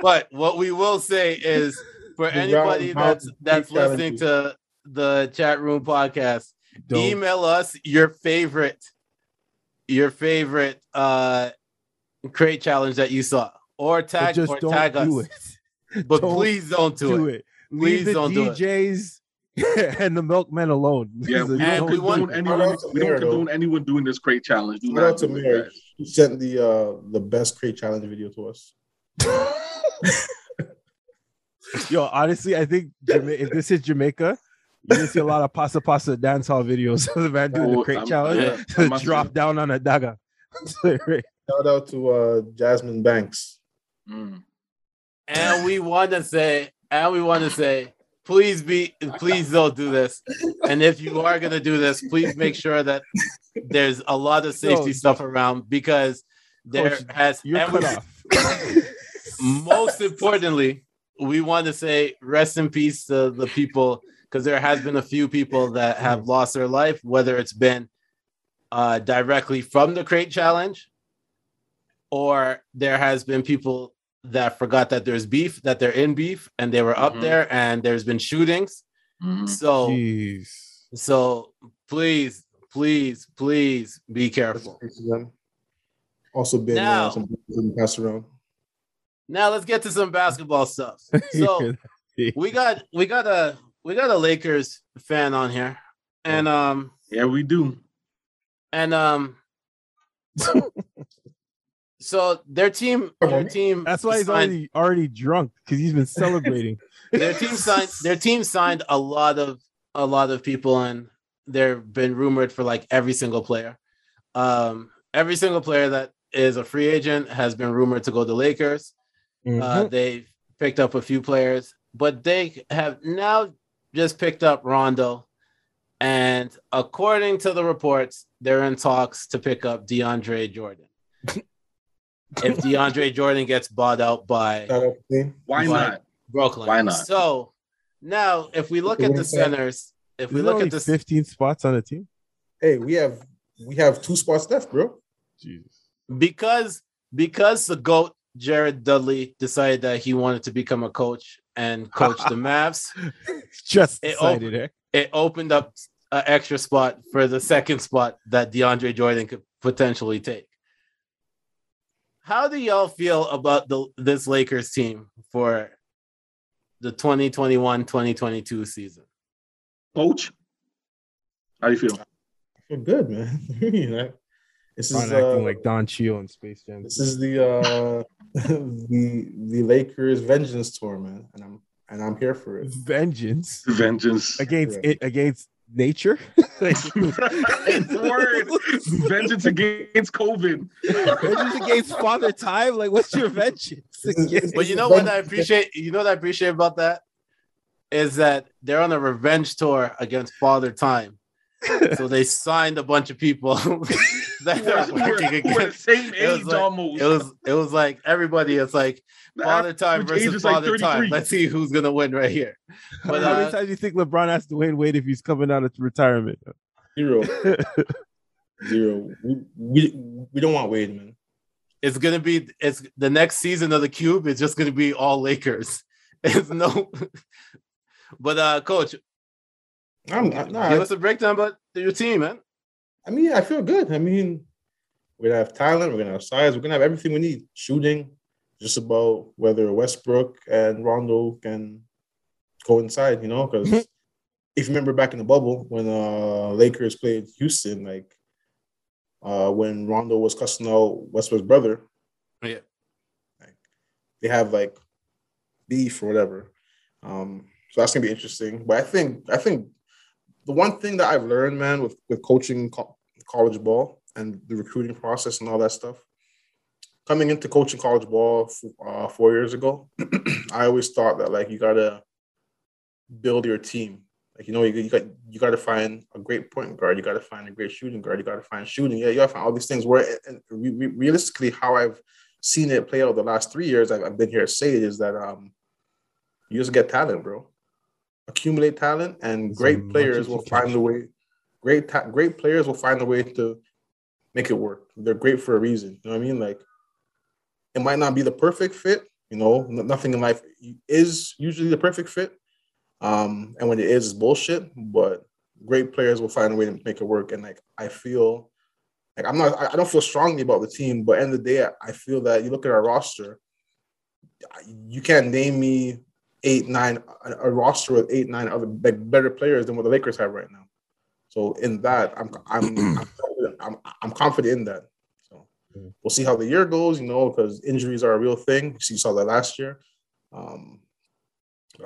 But what we will say is for The anybody that's that's listening to the chat room podcast, Don't- email us your favorite, your favorite uh crate challenge that you saw, or but tag just or don't tag us. do it. But Don't please don't do, Do it. it. Please Leave the don't do it. DJs and the milkmen alone. Yeah, we don't we condone anyone. We don't condone anyone doing this crate challenge. Do Shout not out to do it, Mary. guys. She sent the uh the best crate challenge video to us. Yo, honestly, I think Jama- if this is Jamaica, you're gonna see a lot of pasa pasa dance hall videos of the man doing the Oh, crate I'm- challenge yeah, to drop say. down on a dagger. Shout out to uh Jasmine Banks. Mm. And we want to say, and we want to say, please be, please don't do this. And if you are gonna do this, please make sure that there's a lot of safety Yo. stuff around because there Coach, has You're cut off. most importantly, we want to say rest in peace to the people because there has been a few people that have lost their life, whether it's been uh, directly from the crate challenge or there has been people that forgot that there's beef, that they're in beef, and they were up Mhm. there, and there's been shootings. Mhm. So, Jeez. so please, please, please be careful. Also been Now- uh, some been passed around. Now let's get to some basketball stuff. So. we got we got a we got a Lakers fan on here, and um Yeah, we do. and um. So their team, their team. That's why he's signed, already already drunk because he's been celebrating. their team signed. Their team signed a lot of a lot of people, and they've been rumored for like every single player. Um, every single player that is a free agent has been rumored to go to Lakers. Uh, Mhm. they've picked up a few players, but they have now just picked up Rondo. And according to the reports, they're in talks to pick up DeAndre Jordan. if DeAndre Jordan gets bought out by Shout out to team. Why Why- not? Brooklyn. Why not? So now, if we look at the centers, if we Isn't look at the 15 spots on the team. Hey, we have we have two spots left, bro. Jesus. because because the goat Jared Dudley decided that he wanted to become a coach and coach the Mavs. Just It decided eh? it opened up an extra spot for the second spot that DeAndre Jordan could potentially take. How do y'all feel about the this Lakers team for the 2021-2022 season? Coach, how do you feel? I feel good, man. You know, this is Ron uh, acting like Don Cheadle in Space Jam. this is the uh the the Lakers vengeance tour, man, and I'm and I'm here for it. Vengeance Vengeance. against Yeah. it against nature. Like, Word. Vengeance against COVID. vengeance against Father Time. Like, what's your vengeance? This is- this But you know what I appreciate? You know what I appreciate about that is that they're on a revenge tour against Father Time. So they signed a bunch of people that We're, working we're- we're the against. same It was age like- almost. It was it was like everybody. It's like Father Time versus is like Father Time. Let's see who's gonna win right here. But How uh, many times do you think LeBron has to wait wait if he's coming out of retirement? zero, zero. We, we we don't want Wade, man. it's gonna be it's the next season of the Cube. It's just gonna be all Lakers. It's no. but uh, coach, I'm not. Nah, give us a breakdown about your team, man. I mean, I feel good. I mean, we're gonna have talent. We're gonna have size. We're gonna have everything we need. Shooting, just about whether Westbrook and Rondo can coincide. You know, because if you remember back in the bubble when uh Lakers played Houston, like uh when Rondo was cussing out Westbrook's brother, Yeah. like, they have like beef or whatever. Um, so that's gonna be interesting. But I think I think the one thing that I've learned, man, with with coaching co- college ball and the recruiting process and all that stuff, coming into coaching college ball uh, four years ago, I always thought that like you gotta build your team. Like you know, you, you got you got to find a great point guard. You got to find a great shooting guard. You got to find shooting. Yeah, you got to find all these things. Where re- re- realistically, how I've seen it play out the last three years, I've, I've been here say it is that um, you just get talent, bro. Accumulate talent, and As great players will find a way. Great, ta- great players will find a way to make it work. They're great for a reason. You know what I mean? Like, it might not be the perfect fit, You know, nothing in life is usually the perfect fit. Um, and when it is, it's bullshit. But great players will find a way to make it work. And like I feel like I'm not I I don't feel strongly about the team, but end of the day, I feel that you look at our roster, you can't name me eight, nine, a, a roster with eight, nine other like better players than what the Lakers have right now. So in that, I'm I'm I'm, confident, I'm, I'm confident in that. So we'll see how the year goes, you know, because injuries are a real thing. You saw that last year. Um,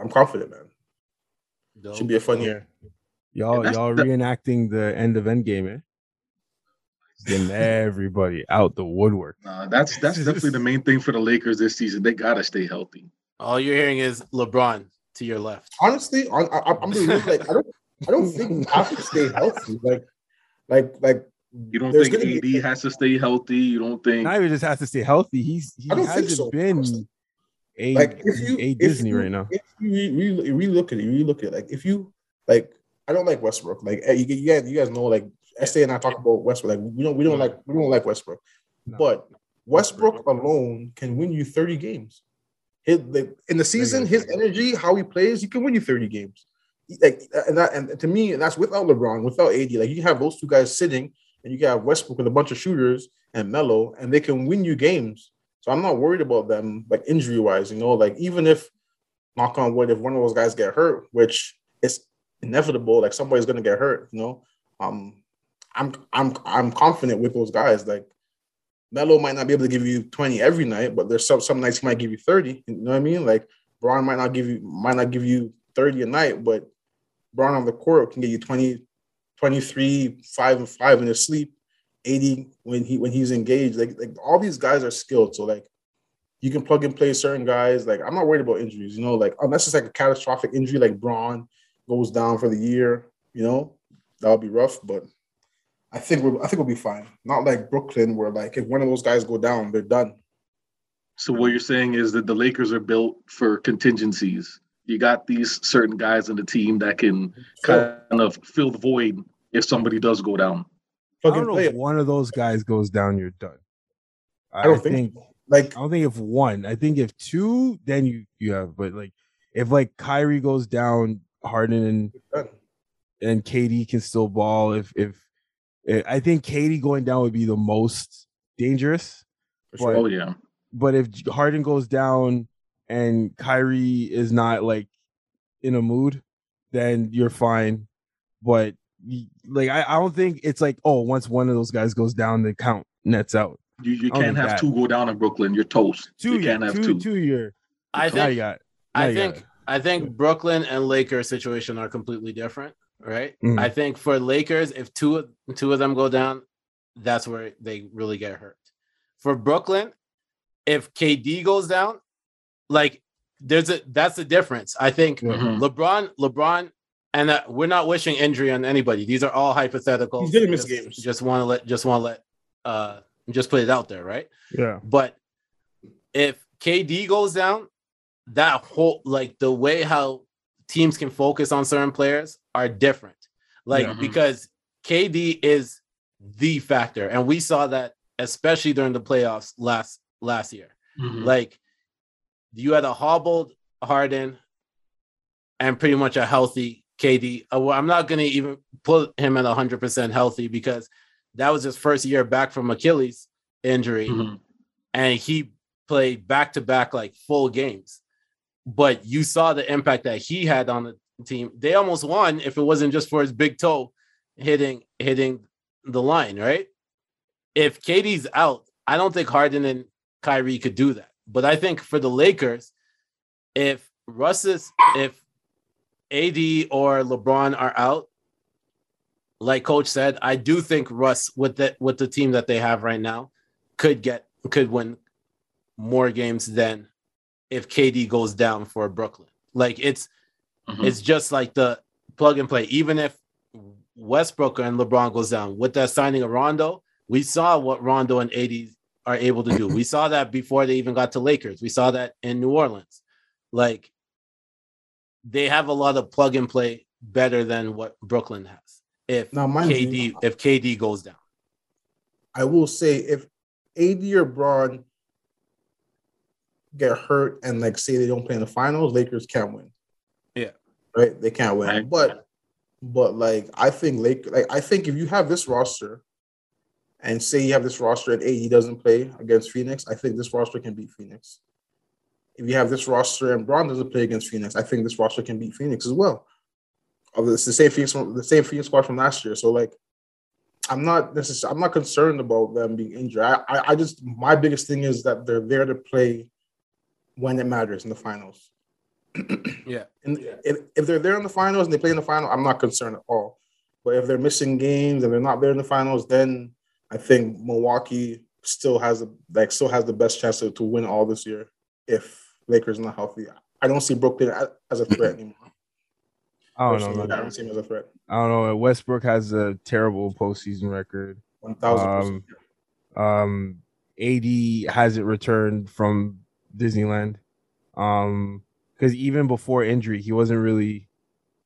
I'm confident, man. Dope. Should be a fun year. Y'all, that's- y'all reenacting the end of Endgame, eh? Getting everybody out the woodwork. Nah, that's that's definitely the main thing for the Lakers this season. They gotta stay healthy. All you're hearing is LeBron to your left. honestly, on, I, I'm being like I don't, I don't think we have to stay healthy. Like, like, like. You don't think gonna AD be- has to stay healthy? You don't think Not even just has to stay healthy. He's he I don't hasn't so, been honestly. a like if you a if Disney you- right now. If you re, re, re look at it, re look at it. Like if you like, I don't like Westbrook. Like eh, you, you guys, you guys know, like SA and I talk about Westbrook. Like we don't, we don't like, we don't like Westbrook. No. But Westbrook alone can win you 30 games. His, in the season, his energy, how he plays, he can win you 30 games. Like and that, and to me, that's without LeBron, without AD. Like you have those two guys sitting, and you can have Westbrook with a bunch of shooters and Melo, and they can win you games. So I'm not worried about them, like injury wise. You know, like even if knock on wood, if one of those guys get hurt, which is inevitable, like somebody's gonna get hurt. You know, um, I'm I'm I'm confident with those guys. Like Melo might not be able to give you 20 every night, but there's some some nights he might give you 30. You know what I mean? Like Bron might not give you might not give you 30 a night, but Bron on the court can get you 20, 23, five and five in his sleep, 80 when he when he's engaged. Like like all these guys are skilled. So like you can plug and play certain guys. Like I'm not worried about injuries, you know, like unless it's like a catastrophic injury, like Bron goes down for the year, you know, that would be rough. But I think we'll, I think we'll be fine. Not like Brooklyn, where like if one of those guys go down, they're done. So what you're saying is that the Lakers are built for contingencies. You got these certain guys in the team that can kind of fill the void if somebody does go down. I don't know if one of those guys goes down, you're done. I, I don't think Like I don't think if one. I think if two, then you you have. But like if like Kyrie goes down, Harden and and KD can still ball. If if I think KD going down would be the most dangerous. for sure. Oh yeah. But if Harden goes down and Kyrie is not like in a mood, then you're fine. But like I, I don't think it's like oh once one of those guys goes down, the count nets out. You you can't have that. two go down in Brooklyn. You're toast. Two, you yeah, can't have two, two. two year. I think got. I think I think Brooklyn and Lakers situation are completely different, right? Mhm. I think for Lakers, if two of two of them go down, that's where they really get hurt. For Brooklyn, if KD goes down, like there's a that's the difference. I think Mhm. LeBron, LeBron, and uh, we're not wishing injury on anybody. These are all hypotheticals. He's gonna miss just, games. Just want to let just want to let uh just put it out there, right? Yeah. But if KD goes down, that whole like the way how teams can focus on certain players are different. Like Yeah. because KD is the factor, and we saw that especially during the playoffs last last year. Mhm. Like you had a hobbled Harden and pretty much a healthy KD. Uh, I'm not going to even put him at 100% healthy because that was his first year back from Achilles injury Mhm. and he played back to back like full games. But you saw the impact that he had on the team. They almost won if it wasn't just for his big toe hitting hitting the line, right? If KD's out, I don't think Harden and Kyrie could do that. But I think for the Lakers, if Russ is if AD or LeBron are out, like coach said, I do think Russ with the with the team that they have right now could get could win more games than if KD goes down for Brooklyn. Like it's Mhm. it's just like the plug and play. Even if Westbrook and LeBron goes down with that signing of Rondo, we saw what Rondo and AD are able to do. we saw that before they even got to Lakers. We saw that in New Orleans. Like they have a lot of plug and play better than what Brooklyn has. If Now, mind KD you- if KD goes down. I will say if AD or Bron get hurt and like say they don't play in the finals, Lakers can't win. Yeah. Right? They can't win. Right. But but like I think Lake like I think if you have this roster and say you have this roster and AD doesn't play against Phoenix, I think this roster can beat Phoenix. If you have this roster and Bron doesn't play against Phoenix, I think this roster can beat Phoenix as well. Although It's the same Phoenix from the same Phoenix squad from last year. So like I'm not necessarily I'm not concerned about them being injured. I, I I just my biggest thing is that they're there to play when it matters in the finals. Yeah. And if, if they're there in the finals and they play in the final, I'm not concerned at all. But if they're missing games and they're not there in the finals, then I think Milwaukee still has a like still has the best chance to, to win all this year if Lakers are not healthy. I don't see Brooklyn as, as a threat anymore. I don't know. I don't see them as a threat. I don't know. Westbrook has a terrible postseason record. One thousand percent. Um, um, AD hasn't returned from Disneyland. Um, because even before injury, he wasn't really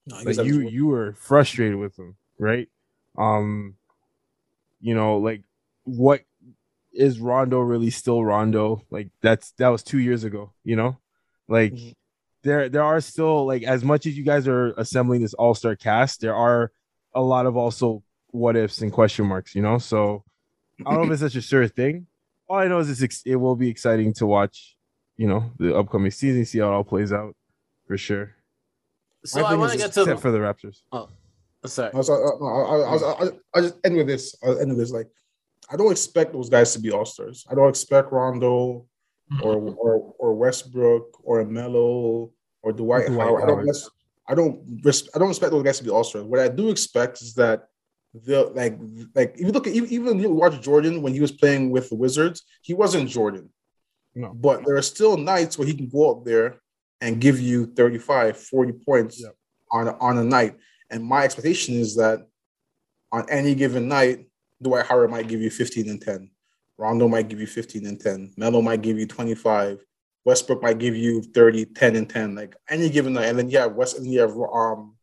No, like was- you. You were frustrated with him, right? Um, you know, like what is Rondo really still Rondo? Like that's that was two years ago. You know, like Mhm. there there are still like as much as you guys are assembling this all star cast, there are a lot of also what ifs and question marks. You know, so I don't know if it's such a sure thing. All I know is it's ex- it will be exciting to watch. You know, the upcoming season, see how it all plays out for sure. So My I want to get to Except for the Raptors. Oh, sorry. I was, uh, I, I, I, I, I just end with this. I'll end with this. Like, I don't expect those guys to be all stars. I don't expect Rondo or mm-hmm. or or Westbrook or Melo or Dwight, Dwight Howard. I don't. I don't. I don't expect those guys to be all stars. What I do expect is that they'll like like if you look at even even you watch Jordan when he was playing with the Wizards, he wasn't Jordan. No. But there are still nights where he can go out there and give you 35, 40 points Yep. on a, on a night. And my expectation is that on any given night, Dwight Howard might give you 15 and 10. Rondo might give you 15 and 10. Melo might give you 25. Westbrook might give you 30, 10 and 10. Like any given night. And then you have West and you have um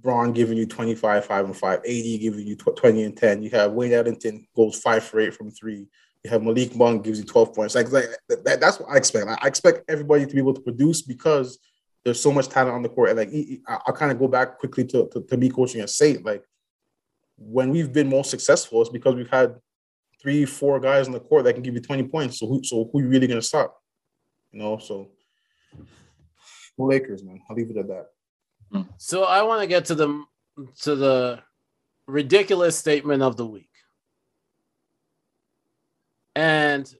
Bron giving you 25, 5 and 5, AD giving you 20 and 10. You have Wayne Ellington goes 5 for 8 from 3. You have Malik Monk gives you 12 points. Like, like that, that's what I expect. I expect everybody to be able to produce because there's so much talent on the court. And like I- I'll kind of go back quickly to, to, to me coaching at State. Like when we've been most successful, it's because we've had three, four guys on the court that can give you 20 points. So who so who you really gonna stop? You know, so the Lakers, man. I'll leave it at that. So I want to get to the to the ridiculous statement of the week. And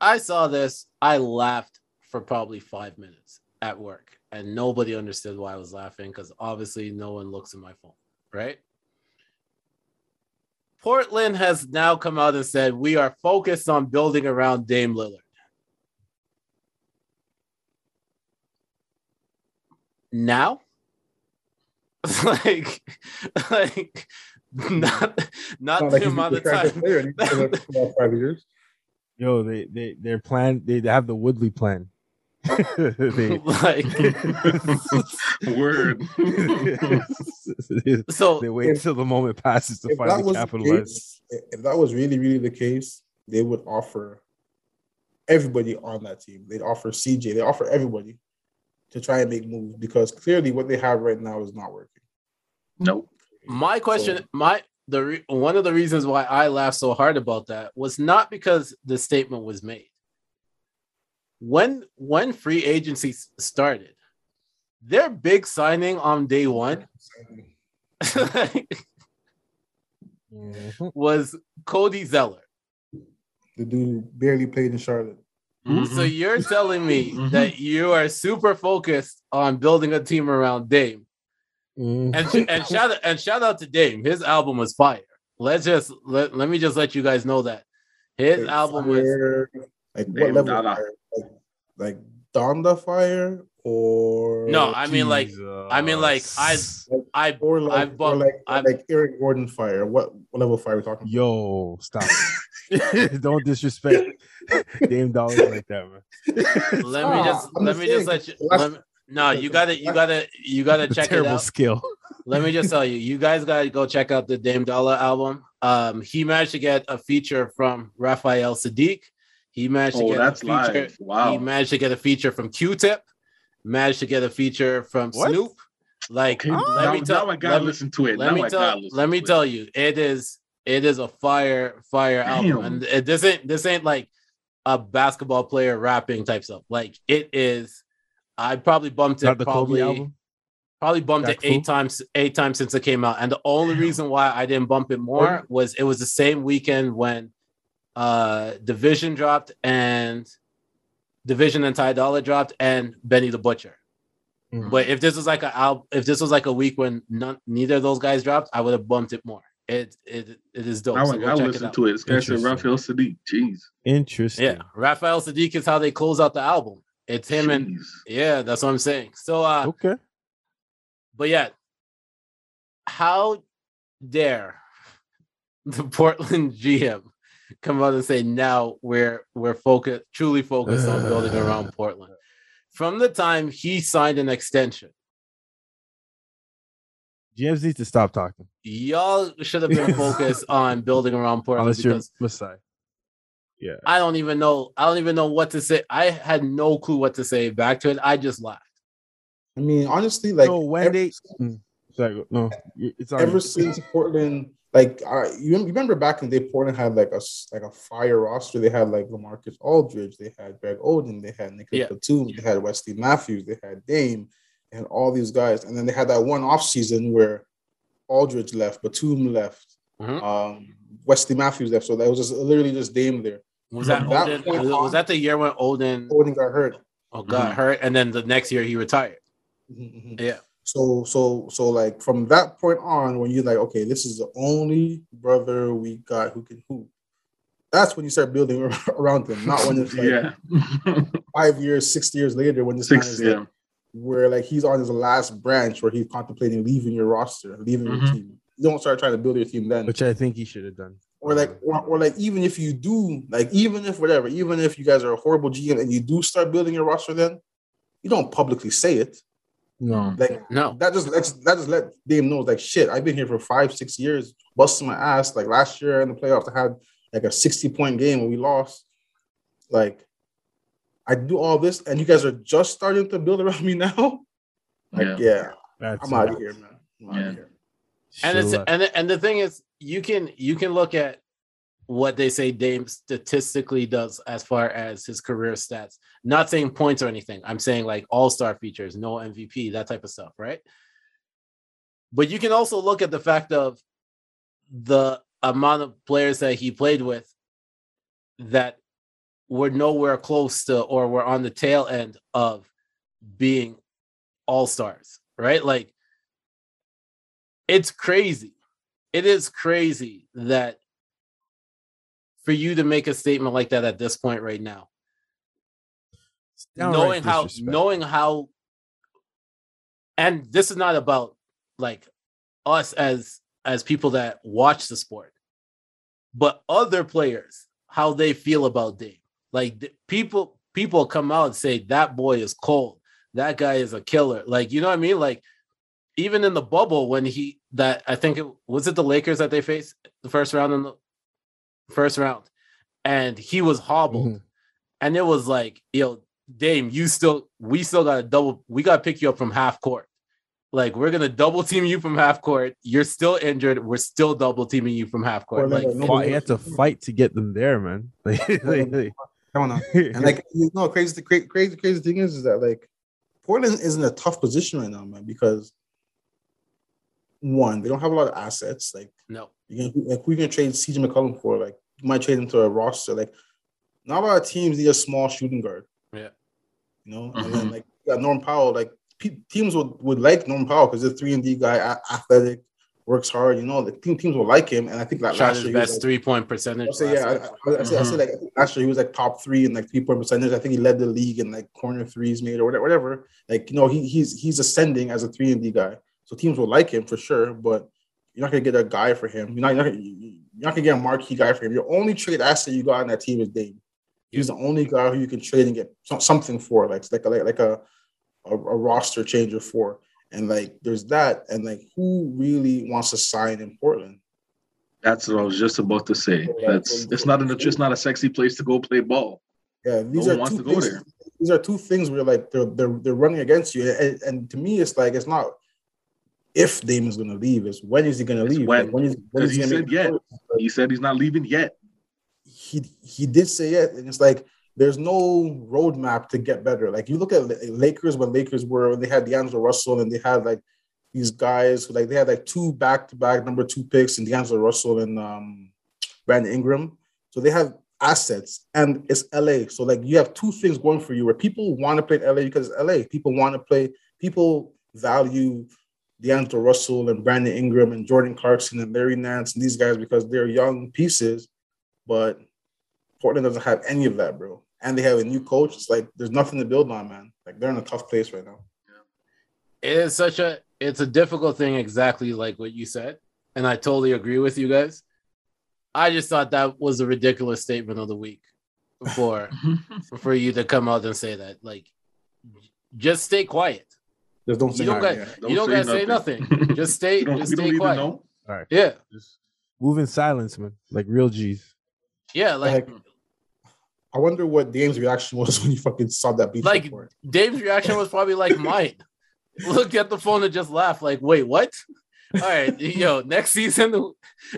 I saw this, I laughed for probably 5 minutes at work and nobody understood why I was laughing cuz obviously no one looks at my phone, right? Portland has now come out and said we are focused on building around Dame Lillard. now like like not not Not the like he's amount of time player and he's been there for five years. Yo, they they their plan. They have the Woodley plan. they, like Word. so they wait If- till the moment passes to if finally the capitalize. case, if that was really, really the case, they would offer everybody on that team. They'd offer CJ, they offer everybody to try and make moves because clearly what they have right now is not working. Nope. My question So- my the re- one of the reasons why I laughed so hard about that was not because the statement was made. When when free agency started, their big signing on day one Mhm. was Cody Zeller. The dude barely played in Charlotte. So you're telling me Mhm. that you are super focused on building a team around Dame, Mhm. and sh- and shout out, and shout out to Dame. His album was fire. Let's just let, let me just let you guys know that his Like, album was like what Damn, level? of Dada. Fire? Like, like Donda Fire or no. I mean like I mean, like, I- I or like I've or like I've- like Eric Gordon Fire. What what level of fire are we talking? Yo, stop. Don't disrespect Dame Dollars like that, man. let me just I'm let just me just saying, let you. last- Let me, no, you gotta you gotta you gotta The check it terrible out. skill. Let me just tell you, you guys gotta go check out the Dame Dollar album. Um, he managed to get a feature from Raphael Saadiq. He managed to Oh, get that's a feature. live. Wow. He managed to get a feature from Q-Tip. Managed to get a feature from What? Snoop. Like, Okay, let now, me tell. now I gotta let me- listen to it. let now me I tell let me to it. tell you it is it is a fire fire album and it this ain't this ain't like a basketball player rapping type stuff like it is i probably bumped it Not the Kobe probably album. probably bumped Jack it eight Fu? times eight times since it came out and the only reason why i didn't bump it more was it was the same weekend when uh DVSN dropped and DVSN and Ty Dolla dropped and benny the butcher Mhm. but if this was like a al- if this was like a week when none, neither of those guys dropped, I would have bumped it more. It it it is dope. Now so I go gotta check listen it out. to it. This guy. Raphael Saadiq. Jeez. Interesting. Yeah, Raphael Saadiq is how they close out the album. It's him and yeah, that's what I'm saying. So uh, Okay. but yeah, how dare the Portland GM come out and say now we're we're focused truly focused on building around Portland from the time he signed an extension. GMs need to stop talking. Y'all should have been focused on building around Portland Unless you're because Messiah. Yeah. I don't even know. I don't even know what to say. I had no clue what to say back to it. I just laughed. I mean, honestly, like no, when ever, they Mm, sorry, go- no, y- it's on ever you. since Portland, like uh, you, remember back in the day, Portland had like a s- like a fire roster. They had like LaMarcus Aldridge, they had Greg Oden, they had Nicolas Yeah. Batum, they had Wesley Matthews, they had Dame, and all these guys. And then they had that one off season where Aldridge left, Batum left, Mhm. um, Wesley Matthews left. So that was just literally just Dame there. Was that that Oden? Was, was that the year when Odin Oden got hurt. oh, got Mhm. hurt, and then the next year he retired? Mhm, mhm. Yeah, So so so like from that point on, when you're like, okay, this is the only brother we got who can hoop. That's when you start building around them, not when it's like yeah. five years, six years later, when this man is Yeah. like, where like he's on his last branch where he's contemplating leaving your roster, leaving your Mhm. team. You don't start trying to build your team then. which I think he should have done. Or like, or, or like, even if you do, like, even if whatever, even if you guys are a horrible GM and you do start building your roster, then you don't publicly say it. No. Like no, that just lets that just let Dame know like shit. I've been here for five, six years, busting my ass. Like last year in the playoffs, I had like a 60 point game and we lost. Like I do all this, and you guys are just starting to build around me now. Like, Yeah. yeah, That's I'm out of here, man. I'm out Yeah. of here. And it's and the- and the thing is, you can you can look at what they say Dame statistically does as far as his career stats. Not saying points or anything. I'm saying like all star features, no MVP, that type of stuff, right? But you can also look at the fact of the amount of players that he played with that were nowhere close to or were on the tail end of being all stars, right? Like it's crazy. It is crazy that for you to make a statement like that at this point right now, knowing how disrespect. knowing how and this is not about like us as as people that watch the sport but other players how they feel about Dame. Like people people come out and say that boy is cold. That guy is a killer. Like you know what I mean? Like even in the bubble when he that I think it was it the Lakers that they faced the first round in the first round and he was hobbled Mhm. and it was like, yo, Dame, you still, we still got to double, we got to pick you up from half court. Like, we're gonna double team you from half court. You're still injured. We're still double teaming you from half court. Or like Like, a- Fought- he had to fight to get them there, man. Like, like- like- Come on. And like you know, crazy, crazy, crazy, crazy thing is, is that like Portland is in a tough position right now, man, because one, they don't have a lot of assets. Like no, you can, like we can trade CJ McCollum for, like you might trade him to a roster. Like not a lot of teams need a small shooting guard. Yeah. You know, and mm-hmm. then like you got Norm Powell. Like pe- teams would, would like Norm Powell because he's a three and D guy, a- athletic, works hard. You know, the team teams will like him. And I think like shot last year, he best like, three point percentage. I'll say yeah. last I, year. I, I, say, I say mm-hmm. like last year he was like top three in like three point percentage. I think he led the league in like corner threes made or whatever. Whatever. Like you know he he's he's ascending as a three and D guy. So teams will like him for sure. But you're not gonna get a guy for him. You're not you're not, gonna- you're not gonna get a marquee guy for him. Your only trade asset you got on that team is Dame. He's the only guy who you can trade and get something for, like like a, like, like a, a a roster changer for. And like there's that, and like who really wants to sign in Portland? That's what I was just about to say. That's it's not an it's not a sexy place to go play ball. Yeah, these No are wants two to go things, there. These are two things where like they're they're they're running against you, and, and to me, it's like it's not if Damon's gonna leave, it's when is he gonna leave? when. Like, when is when is he gonna said yet. He said he's not leaving yet. he he did say it, and it's like there's no roadmap to get better. Like you look at Lakers when Lakers were when they had D'Angelo Russell and they had like these guys who like they had like two back to back number two picks and D'Angelo Russell and um Brandon Ingram. So they have assets and it's LA. So like you have two things going for you where people want to play in LA because it's LA. People want to play, people value D'Angelo Russell and Brandon Ingram and Jordan Clarkson and Larry Nance and these guys because they're young pieces, but Portland doesn't have any of that, bro. And they have a new coach. It's like there's nothing to build on, man. Like they're in a tough place right now. it is such a it's a difficult thing exactly like what you said and i totally agree with you guys i just thought that was a ridiculous statement of the week for for you to come out and say that like just stay quiet Just don't say you don't nothing, got yeah. you don't gotta say nothing just stay You don't, just you don't stay quiet know. All right. yeah Just move in silence, man. Like real G's. yeah like Like, I wonder what Dame's reaction was when you fucking saw that beach Like- report. Dave's reaction was probably like mine. Looked at the phone and just laughed, like, wait, what? All right, yo, next season,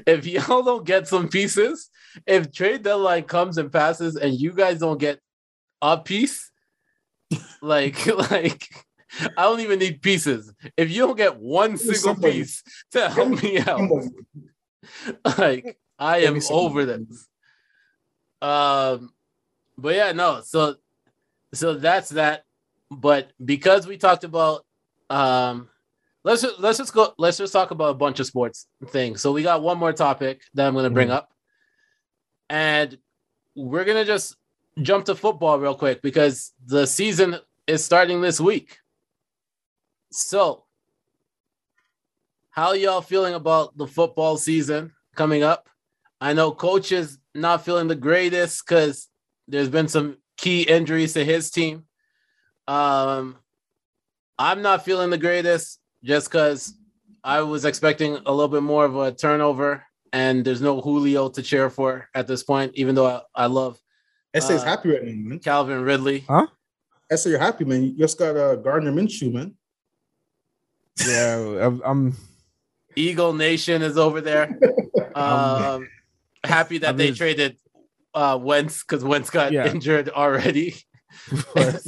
if y'all don't get some pieces, if trade deadline comes and passes and you guys don't get a piece, like, like, I don't even need pieces. If you don't get one single somebody. piece to help me out, Somebody- like I am over this. Um, but yeah, no. So, so that's that. But because we talked about, um, let's just, let's just go. Let's just talk about a bunch of sports things. So we got one more topic that I'm going to bring Mhm. up, and we're gonna just jump to football real quick because the season is starting this week. So, how y'all feeling about the football season coming up? I know coach is not feeling the greatest because there's been some key injuries to his team. Um, I'm not feeling the greatest just because I was expecting a little bit more of a turnover, and there's no Julio to cheer for at this point, even though I, I love SA's Uh, happy right now, man. Calvin Ridley. Huh? SA, you're happy, man. You just got uh, Gardner Minshew, man. Yeah, I'm, I'm Eagle Nation is over there. Um, happy that I they mean- traded uh, Wentz because Wentz got Yeah. injured already. but,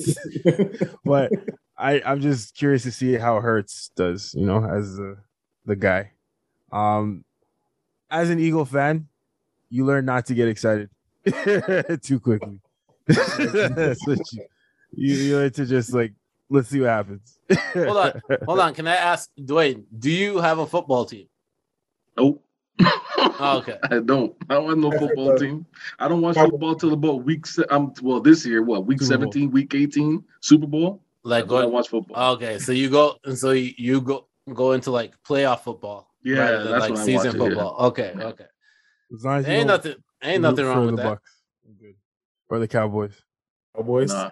but I I'm just curious to see how Hurts does, you know, as the the guy. Um as an Eagle fan, you learn not to get excited too quickly. That's you, you you learn to just like let's see what happens. Hold on, hold on. Can I ask Dewayne? Do you have a football team? Nope. Oh, okay. I don't. I don't have no football team. I don't watch football till about week. Se- um, well, this year, what week Super Bowl. seventeen, week eighteen, Super Bowl. Like That's when I go. watch football. Okay, so you go, and so you, you go go into like playoff football, Yeah, rather than that's like when I season watch it, yeah. football. Okay, Yeah. okay. as long as Ain't don't nothing. Ain't nothing for wrong with the that. Bucks. I'm good. Or the Cowboys. Cowboys. Nah,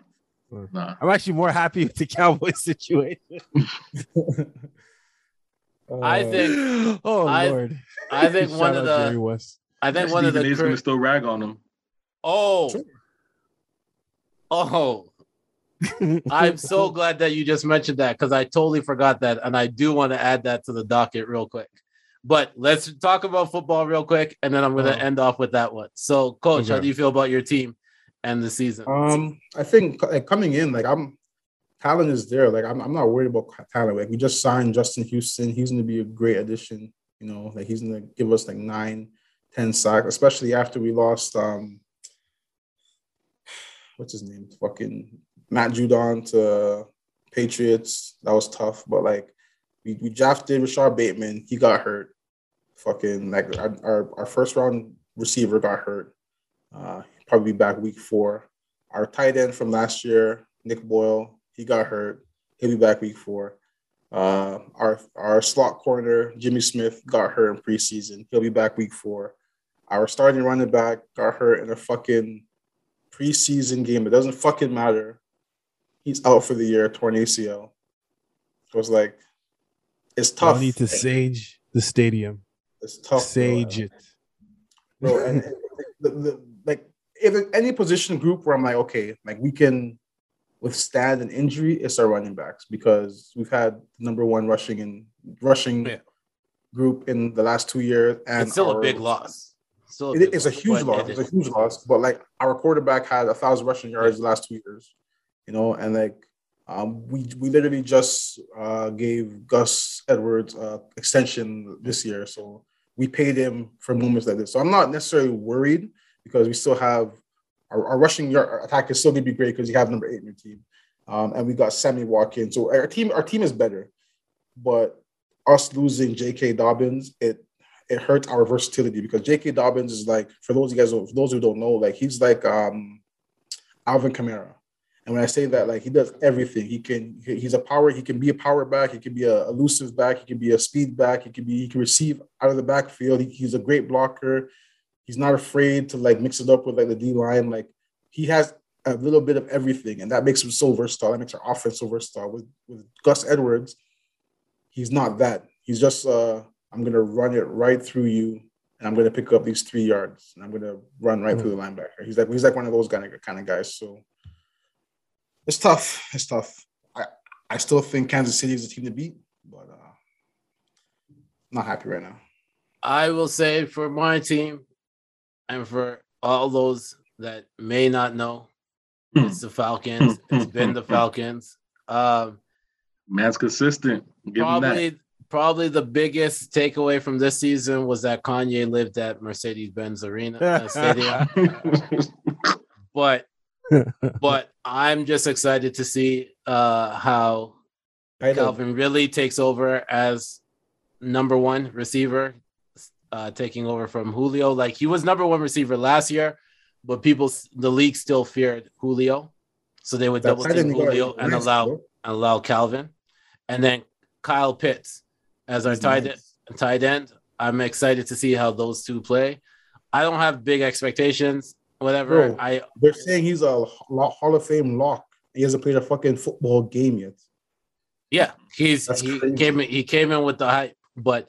nah. I'm actually more happy with the Cowboys situation. I Uh, think. oh I- lord. I think one of out Jerry the. West. I think Stephen one of the. A's gonna still rag on him. Oh. Sure. Oh. I'm so glad that you just mentioned that because I totally forgot that, and I do want to add that to the docket real quick. But let's talk about football real quick, and then I'm going to Oh. end off with that one. So, coach, how do you feel about your team and the season? Um, I think like coming in, like I'm talent is there. Like I'm, I'm not worried about talent. Like we just signed Justin Houston. He's going to be a great addition. You know, like he's going to give us like nine, ten sacks, especially after we lost. Um, what's his name? Fucking Matt Judon to Patriots. That was tough, but like we, we drafted Rashod Bateman. He got hurt. Fucking like our, our, our first round receiver got hurt. Uh, probably be back week four. Our tight end from last year, Nick Boyle, he got hurt. He'll be back week four. Uh, our our slot corner, Jimmy Smith, got hurt in preseason. He'll be back week four. Our starting running back got hurt in a fucking preseason game. It doesn't fucking matter. He's out for the year, torn ACL. So was like, it's tough. need to sage the stadium. It's tough. bro. Sage it. bro. And the, the, like if any position group where I'm like, okay, like we can withstand an injury, it's our running backs because we've had number one rushing and rushing Yeah. group in the last two years, and it's still a big loss. Still It- big it's a huge but loss. it It's a huge loss. But like our quarterback had a thousand rushing yards the last two years, you know, and like um, we we literally just uh, gave Gus Edwards uh, extension this year, so we paid him for moments like this. So I'm not necessarily worried because we still have our, our rushing yard attack is still gonna be great because you have number eight in your team, um, and we got Sammy Watkins. So our team our team is better, but us losing J.K. Dobbins it it hurts our versatility because J.K. Dobbins is like for those of you guys for those who don't know like he's like um Alvin Kamara. And when I say that, like he does everything. He can. He's a power. He can be a power back. He can be a elusive back. He can be a speed back. He can be. He can receive out of the backfield. He, he's a great blocker. He's not afraid to like mix it up with like the D line. Like he has a little bit of everything, and that makes him so versatile. That makes our offense so versatile. With with Gus Edwards, he's not that. He's just uh, I'm gonna run it right through you, and I'm gonna pick up these three yards, and I'm gonna run right through the linebacker. He's like he's like one of those kind of kind of guys. So it's tough. It's tough. I I still think Kansas City is a team to beat, but uh, not happy right now. I will say for my team and for all those that may not know, Hmm. it's the Falcons. It's been the Falcons. Um, Man's consistent. Give him that. probably probably the biggest takeaway from this season was that Kanye lived at Mercedes Benz Arena uh, Stadium. But but I'm just excited to see uh, how I. Calvin really takes over as number one receiver, uh, taking over from Julio. Like he was number one receiver last year, but people, the league still feared Julio, so they would double team end Julio and nice, allow bro. allow Calvin, and then Kyle Pitts as our tight nice. tight end. I'm excited to see how those two play. I don't have big expectations. Whatever. Bro. I They're saying he's a Hall Hall of Fame lock. He hasn't played a fucking football game yet. Yeah, he's That's he crazy. came in, he came in with the hype, but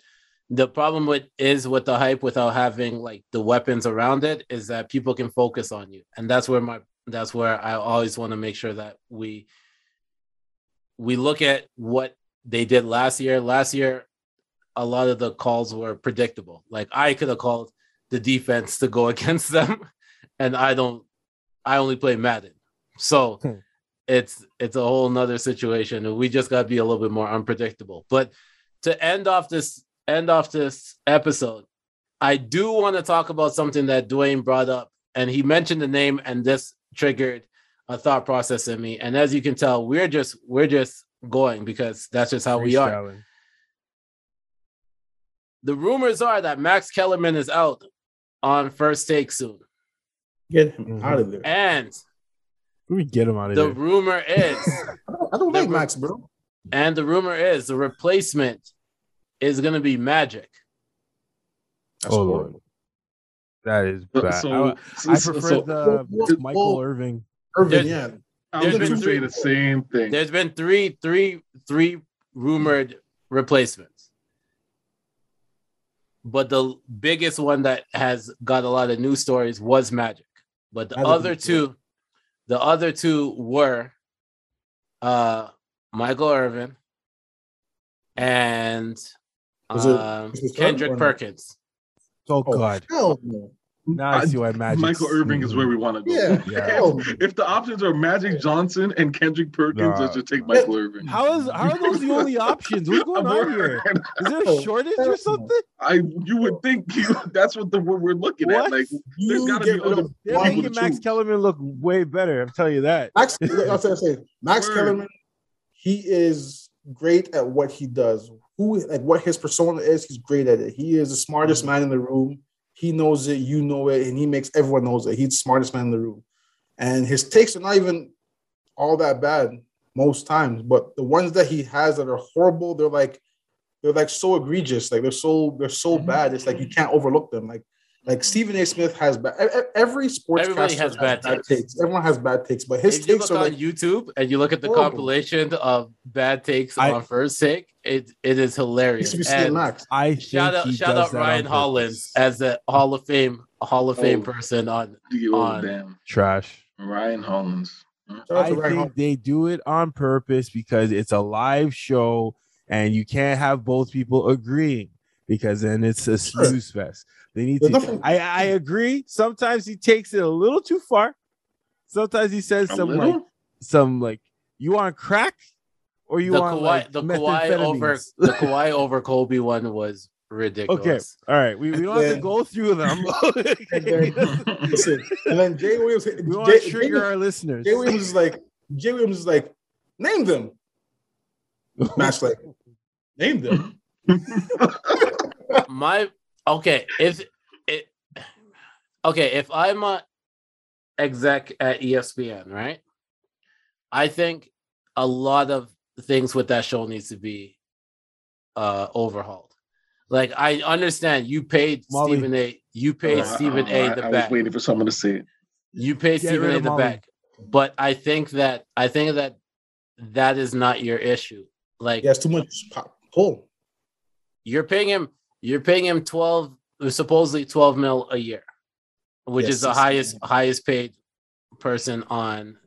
the problem with is with the hype without having like the weapons around it is that people can focus on you, and that's where my that's where I always want to make sure that we we look at what they did last year. Last year, a lot of the calls were predictable. Like I could have called the defense to go against them, and I don't. I only play Madden, so Hmm. it's it's a whole nother situation and we just got to be a little bit more unpredictable but to end off this end off this episode i do want to talk about something that Dewayne brought up and he mentioned the name and this triggered a thought process in me and as you can tell we're just we're just going because that's just how we are the rumors are that max kellerman is out on first take soon Get him Mhm. out of there. and Let me get him out of the there. The rumor is I don't, I don't like Max, bro. And the rumor is the replacement is going to be Magic. That's oh lord, that is bad. so- I, so- I so- prefer so- the so- Michael Irving. Irvin, There's- yeah. I was going to been say the same thing. There's been three, three, three rumored replacements. But the biggest one that has got a lot of news stories was Magic. But the Magic other is good. two, the other two were uh Michael Irvin and Was it- um, was it Kendrick? Perkins. Oh, Oh, god, hell no. now I see why Magic. Michael Irving is where we want to go. Yeah, Yeah. If the options are Magic Johnson and Kendrick Perkins, Nah. let's just take Michael Irving. How is how are those the only options? What's going on here? Is there a shortage or something? I you would think you that's what the we're, we're looking What? at. Like there's You got to be other They're people making to Max choose. Kellerman look way better. I'm telling you that. Max, that's what I say. Max Word. Kellerman, he is great at what he does. Who like what his persona is, he's great at it. He is the smartest mm-hmm. man in the room. He knows it, you know it, and he makes everyone knows it. He's the smartest man in the room. And his takes are not even all that bad most times, but the ones that he has that are horrible, they're like they're like so egregious. Like they're so they're so mm-hmm. bad. It's like you can't overlook them. Like like Stephen A. Smith has bad. Every sportscaster Everybody has bad takes. Everyone has bad takes, but his if you takes look are on like YouTube and you look at the horrible. compilation of bad takes I- on first take, it it is hilarious. should And Max. I shout out shout out Ryan Hollins as the Hall of Fame Hall of Fame Oh. person on. On- damn Trash. Ryan Hollins. I think they do it on purpose because it's a live show and you can't have both people agreeing because then it's a Sure. snooze fest. They need There's to. nothing- I I agree. Sometimes he takes it a little too far. Sometimes he says A some little? like some like you on crack or you the want Kawhi, like the Kawhi over methamphetamines? the Kawhi over Kobe one was ridiculous. Okay, all right, we, we don't have to go through them. And then- Listen, and then Jay Williams, we want Jay, to trigger Jay, our listeners. Jay Williams is like, Jay Williams is like, name them. Match like, name them. My okay, if it okay, if I'm a exec at ESPN, right? I think a lot of things with that show needs to be uh overhauled. Like I understand you paid Molly. Stephen A. You paid Uh, Stephen uh, A. I, the I back. was waiting for someone to say it. You paid Get Stephen A. the Molly. back, but I think that I think that that is not your issue. Like He has too much pop pull. you're paying him, you're paying him twelve, supposedly twelve mil a year, which Yes, is the it's- highest highest paid person on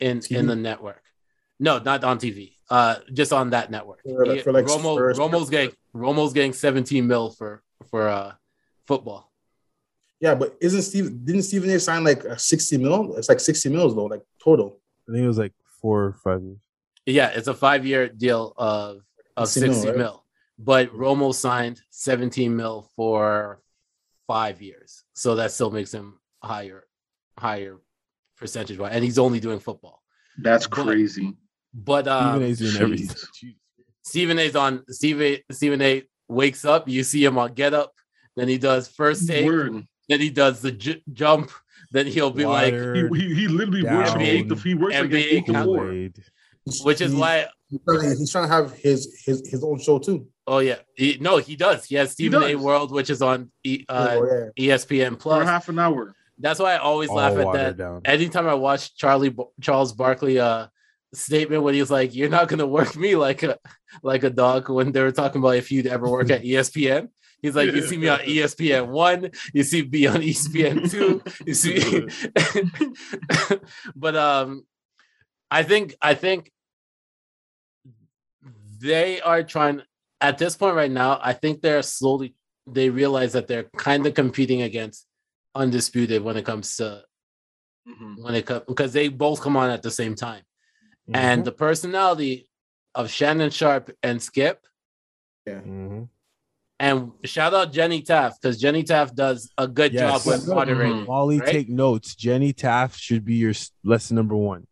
in in the network. No, not on TV. Uh, just on that network. For like- He- for like Romo, first- Romo's getting Romo's getting seventeen mil for for uh football. Yeah, but isn't Steve didn't Stephen A sign like 60 mil? It's like 60 mils though, like total. I think it was like four or five years. Yeah, it's a five year deal of of 60 mil, right? mil. But Romo signed 17 mil for five years. So that still makes him higher, higher percentage wise. And he's only doing football. That's But- crazy. But Even um, A's doing jeez. Stephen A's on Stephen Stephen A wakes up, you see him on get up, then he does first take, Word. then he does the j- jump, then he'll be like, He, he, he literally works from Down. eight to he works like NBA eight to four. Which is He's- why he's trying, he's trying to have his his his own show too. Oh yeah, he, no, he does. He has Stephen A. World, which is on e, uh, oh, yeah. ESPN for Plus. half an hour. That's why I always All laugh at that. down. Anytime I watch Charlie Charles Barkley uh statement when he's like, "You're not gonna work me like a like a dog." When they were talking about if you'd ever work at ESPN, he's like, "You see me on ESPN one, you see me on ESPN two, you see." but um, I think I think they are trying at this point right now. I think they're slowly they realize that they're kind of competing against undisputed when it comes to Mhm. when it comes because they both come on at the same time Mm-hmm. and the personality of Shannon Sharpe and Skip Mhm. and shout out Jenny Taft because Jenny Taft does a good Yes. job with moderating. Mhm. Molly, right? take notes. Jenny Taft should be your lesson number one.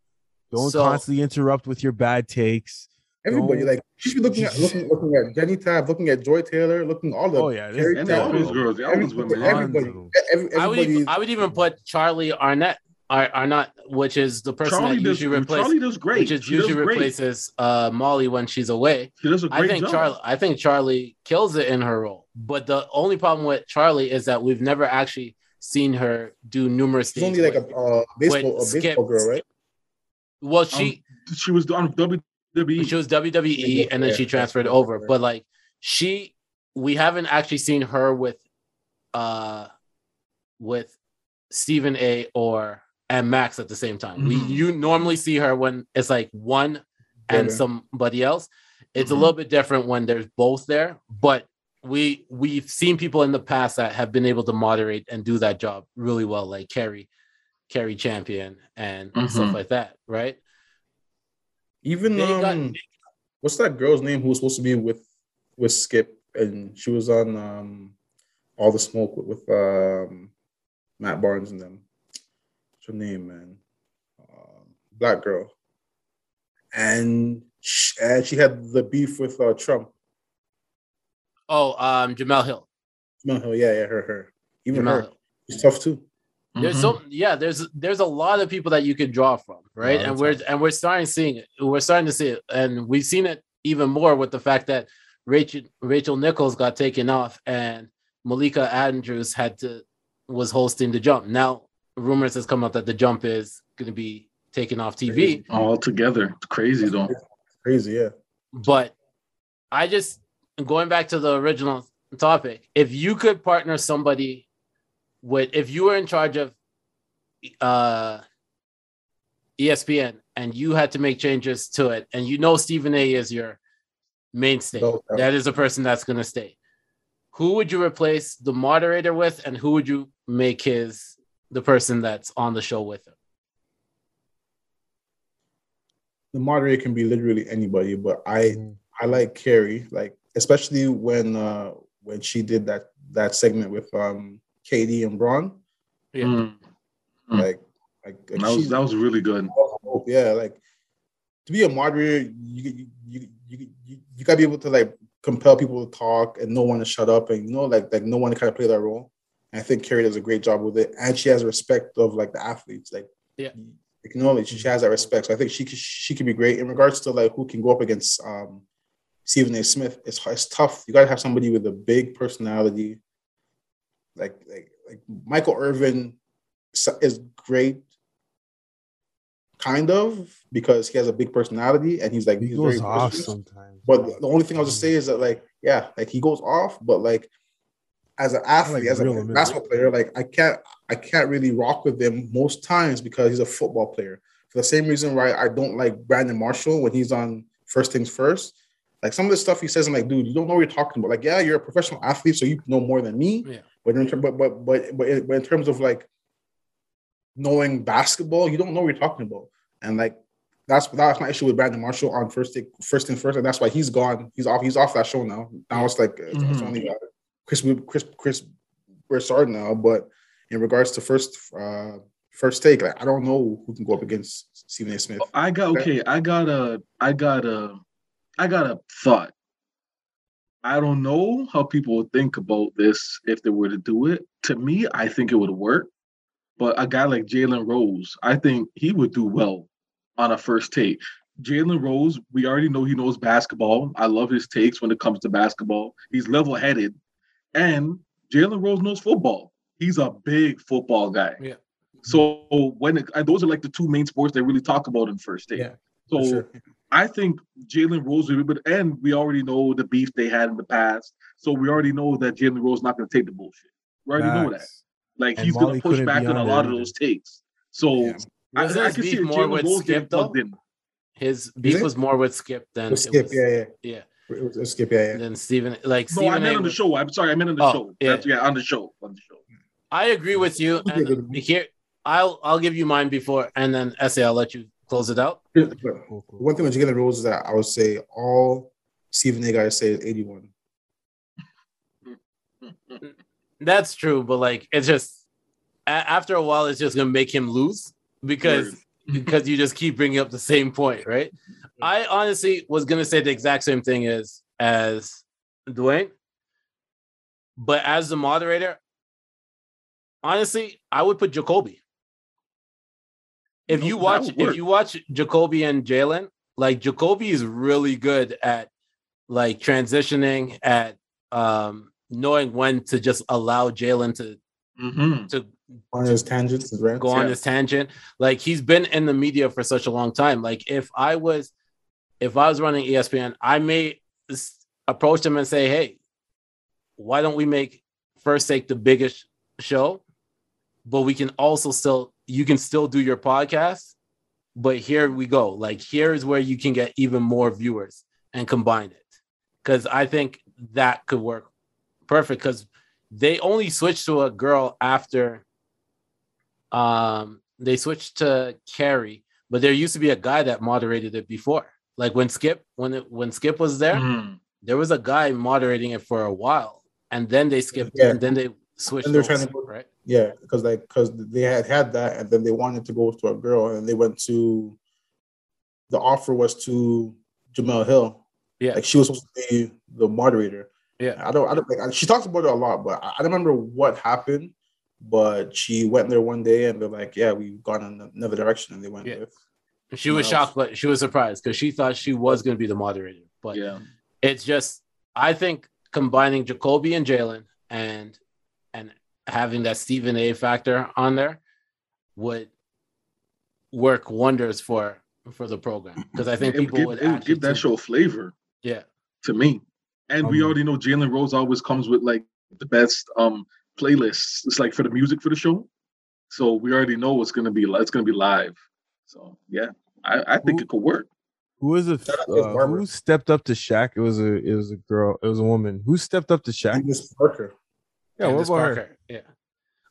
Don't So- constantly interrupt with your bad takes. Everybody Don't- like you should be looking at looking looking at Jenny Taft, looking at Joy Taylor, looking all the Oh yeah, this- Cari And Yeah. all those girls, all those women. Every- everybody, Tons of them. every, I would everybody even, I would even put Charlie Arnett Ar- Arnolt, which is the person Charlie that does, usually replaces Charlie does great. which is She usually great. replaces uh, Molly when she's away. She does a great I think job. Charlie. I think Charlie kills it in her role. But the only problem with Charlie is that we've never actually seen her do numerous she's only things. like a uh, baseball a Skip- baseball girl, right? well, she She was on WWE. she was WWE and then yeah, she transferred over. But like she, we haven't actually seen her with, uh, with Stephen A. or and Max at the same time. We Mhm. you normally see her when it's like one and somebody else. It's a Mhm. little bit different when there's both there, but we we've seen people in the past that have been able to moderate and do that job really well, like Cari, Cari Champion and stuff Mhm. like that, right? Even They got- um, what's that girl's name who was supposed to be with with Skip and she was on um all the smoke with, with um Matt Barnes and them. What's her name, man? Um, black girl, and she, and she had the beef with uh, Trump. Oh, um, Jemele Hill. No, hell yeah, yeah, her, her. Even Jemele her, Hill. she's tough too. There's Mhm. so yeah, there's there's a lot of people that you could draw from, right? Lot And we're time. and we're starting seeing it. We're starting to see it, and we've seen it even more with the fact that Rachel Rachel Nichols got taken off, and Malika Andrews had to was hosting the jump. Now rumors has come out that the jump is going to be taken off TV, all together. It's crazy though. Crazy, yeah. but I just going back to the original topic. If you could partner somebody with if you were in charge of uh ESPN and you had to make changes to it, and you know Stephen A is your mainstay, No doubt. that is a person that's going to stay. Who would you replace the moderator with, and who would you make his the person that's on the show with him? the moderator can be literally anybody, but I I like Cari, like especially when uh when she did that that segment with um KD and Bron, Yeah. Mm. Like like, like That was that was really good. yeah, like to be a moderator, you you you you, you gotta be able to like compel people to talk and no one to shut up and you know like like no one to kind of play that role. And I think Cari does a great job with it, and she has respect of like the athletes, like Yeah. acknowledge she has that respect. So I think she could- she can be great in regards to like who can go up against um Stephen A. Smith. It's it's tough. You gotta have somebody with a big personality. Like like like Michael Irvin is great, kind of because he has a big personality and he's like He he's goes very off sometimes. But the only thing I'll just say mm. is that like yeah, like he goes off, but like as an athlete, like as a him basketball player, like I can't I can't really rock with him most times because he's a football player. For the same reason why I don't like Brandon Marshall when he's on first things first. Like some of the stuff he says, I'm like, dude, you don't know what you're talking about. Like, yeah, you're a professional athlete, so you know more than me. Yeah. But in terms, but but but but in, but in terms of like knowing basketball, you don't know what you're talking about. And like that's that's my issue with Brandon Marshall on first thing, first and first, and that's why he's gone. He's off. He's off that show now. Now it's like it's, it's only uh, Chris Chris Chris Broussard now. But in regards to first uh first take, like I don't know who can go up against Stephen A. Smith. I got okay. I got a. I got a. I got a thought. I don't know how people would think about this if they were to do it. To me, I think it would work. But a guy like Jalen Rose, I think he would do well on a first take. Jalen Rose, we already know he knows basketball. I love his takes when it comes to basketball. He's level headed. And Jalen Rose knows football. He's a big football guy. Yeah. So when it, and those are like the two main sports they really talk about in first take. Yeah, So sure. I think Jalen Rose will be, but and we already know the beef they had in the past. So we already know that Jalen Rose is not going to take the bullshit. We already know that. Like And he's going Molly to push back be on a lot of those takes. So Yeah. I, Was I can see more Jalen with Rose Skip getting though? in. His beef was more with Skip than With Skip, was- yeah, yeah. yeah. It was, it was Skip, yeah, yeah. Than Stephen, like No, Stephen I meant A. on the show. I'm sorry, I meant on the Oh, show. yeah. That's, yeah, on the show. On the show. I agree with you. And uh, here, I'll I'll give you mine before, and then Essay, I'll let you close it out. But Cool, cool. One thing with Jalen Rose is that I would say all Stephen A. guys say is 81. That's true, but like it's just after a while, it's just gonna make him lose because because you just keep bringing up the same point, right? I honestly was gonna say the exact same thing as as Dewayne, but as the moderator, honestly, I would put Jacoby. If No, you watch, if you watch Jacoby and Jalen, like Jacoby is really good at like transitioning, at um knowing when to just allow Jalen to Mhm. to On his tangents, his rants. go on Yeah. this tangent. Like he's been in the media for such a long time. Like if I was, if I was running ESPN, I may approach him and say, "Hey, why don't we make First Take the biggest show, but we can also still you can still do your podcast, but here we go. Like here is where you can get even more viewers and combine it, because I think that could work perfect. Because they only switched to a girl after um they switched to Cari, but there used to be a guy that moderated it before. Like when Skip, when it when Skip was there, Mhm. there was a guy moderating it for a while, and then they skipped, Yeah. and then they switched. And they're over, trying to go- right? Yeah, because like because they had had that, and then they wanted to go to a girl, and they went to. The offer was to Jemele Hill. Yeah. like she was supposed to be the moderator. Yeah. I don't. I don't. Like, she talks about it a lot, but I, I don't remember what happened. But she went there one day, and they're like, "Yeah, we've gone in another direction," and they went Yeah. with. She was else. shocked, but she was surprised because she thought she was going to be the moderator. But Yeah. it's just, I think combining Jacoby and Jalen and and having that Stephen A. factor on there would work wonders for for the program because I think It would people give, would would give that tune- show flavor Yeah, to me. And we Um, already know Jalen Rose always comes with like the best um playlists. It's like for the music for the show. So we already know it's gonna be it's gonna be live. So yeah, I, I think Who- it could work. Who was it? Shout out to Uh, who stepped up to Shaq? It was a it was a girl. It was a woman. Who stepped up to Shaq? Candace Parker. Yeah, what Candace about her? Parker. Yeah.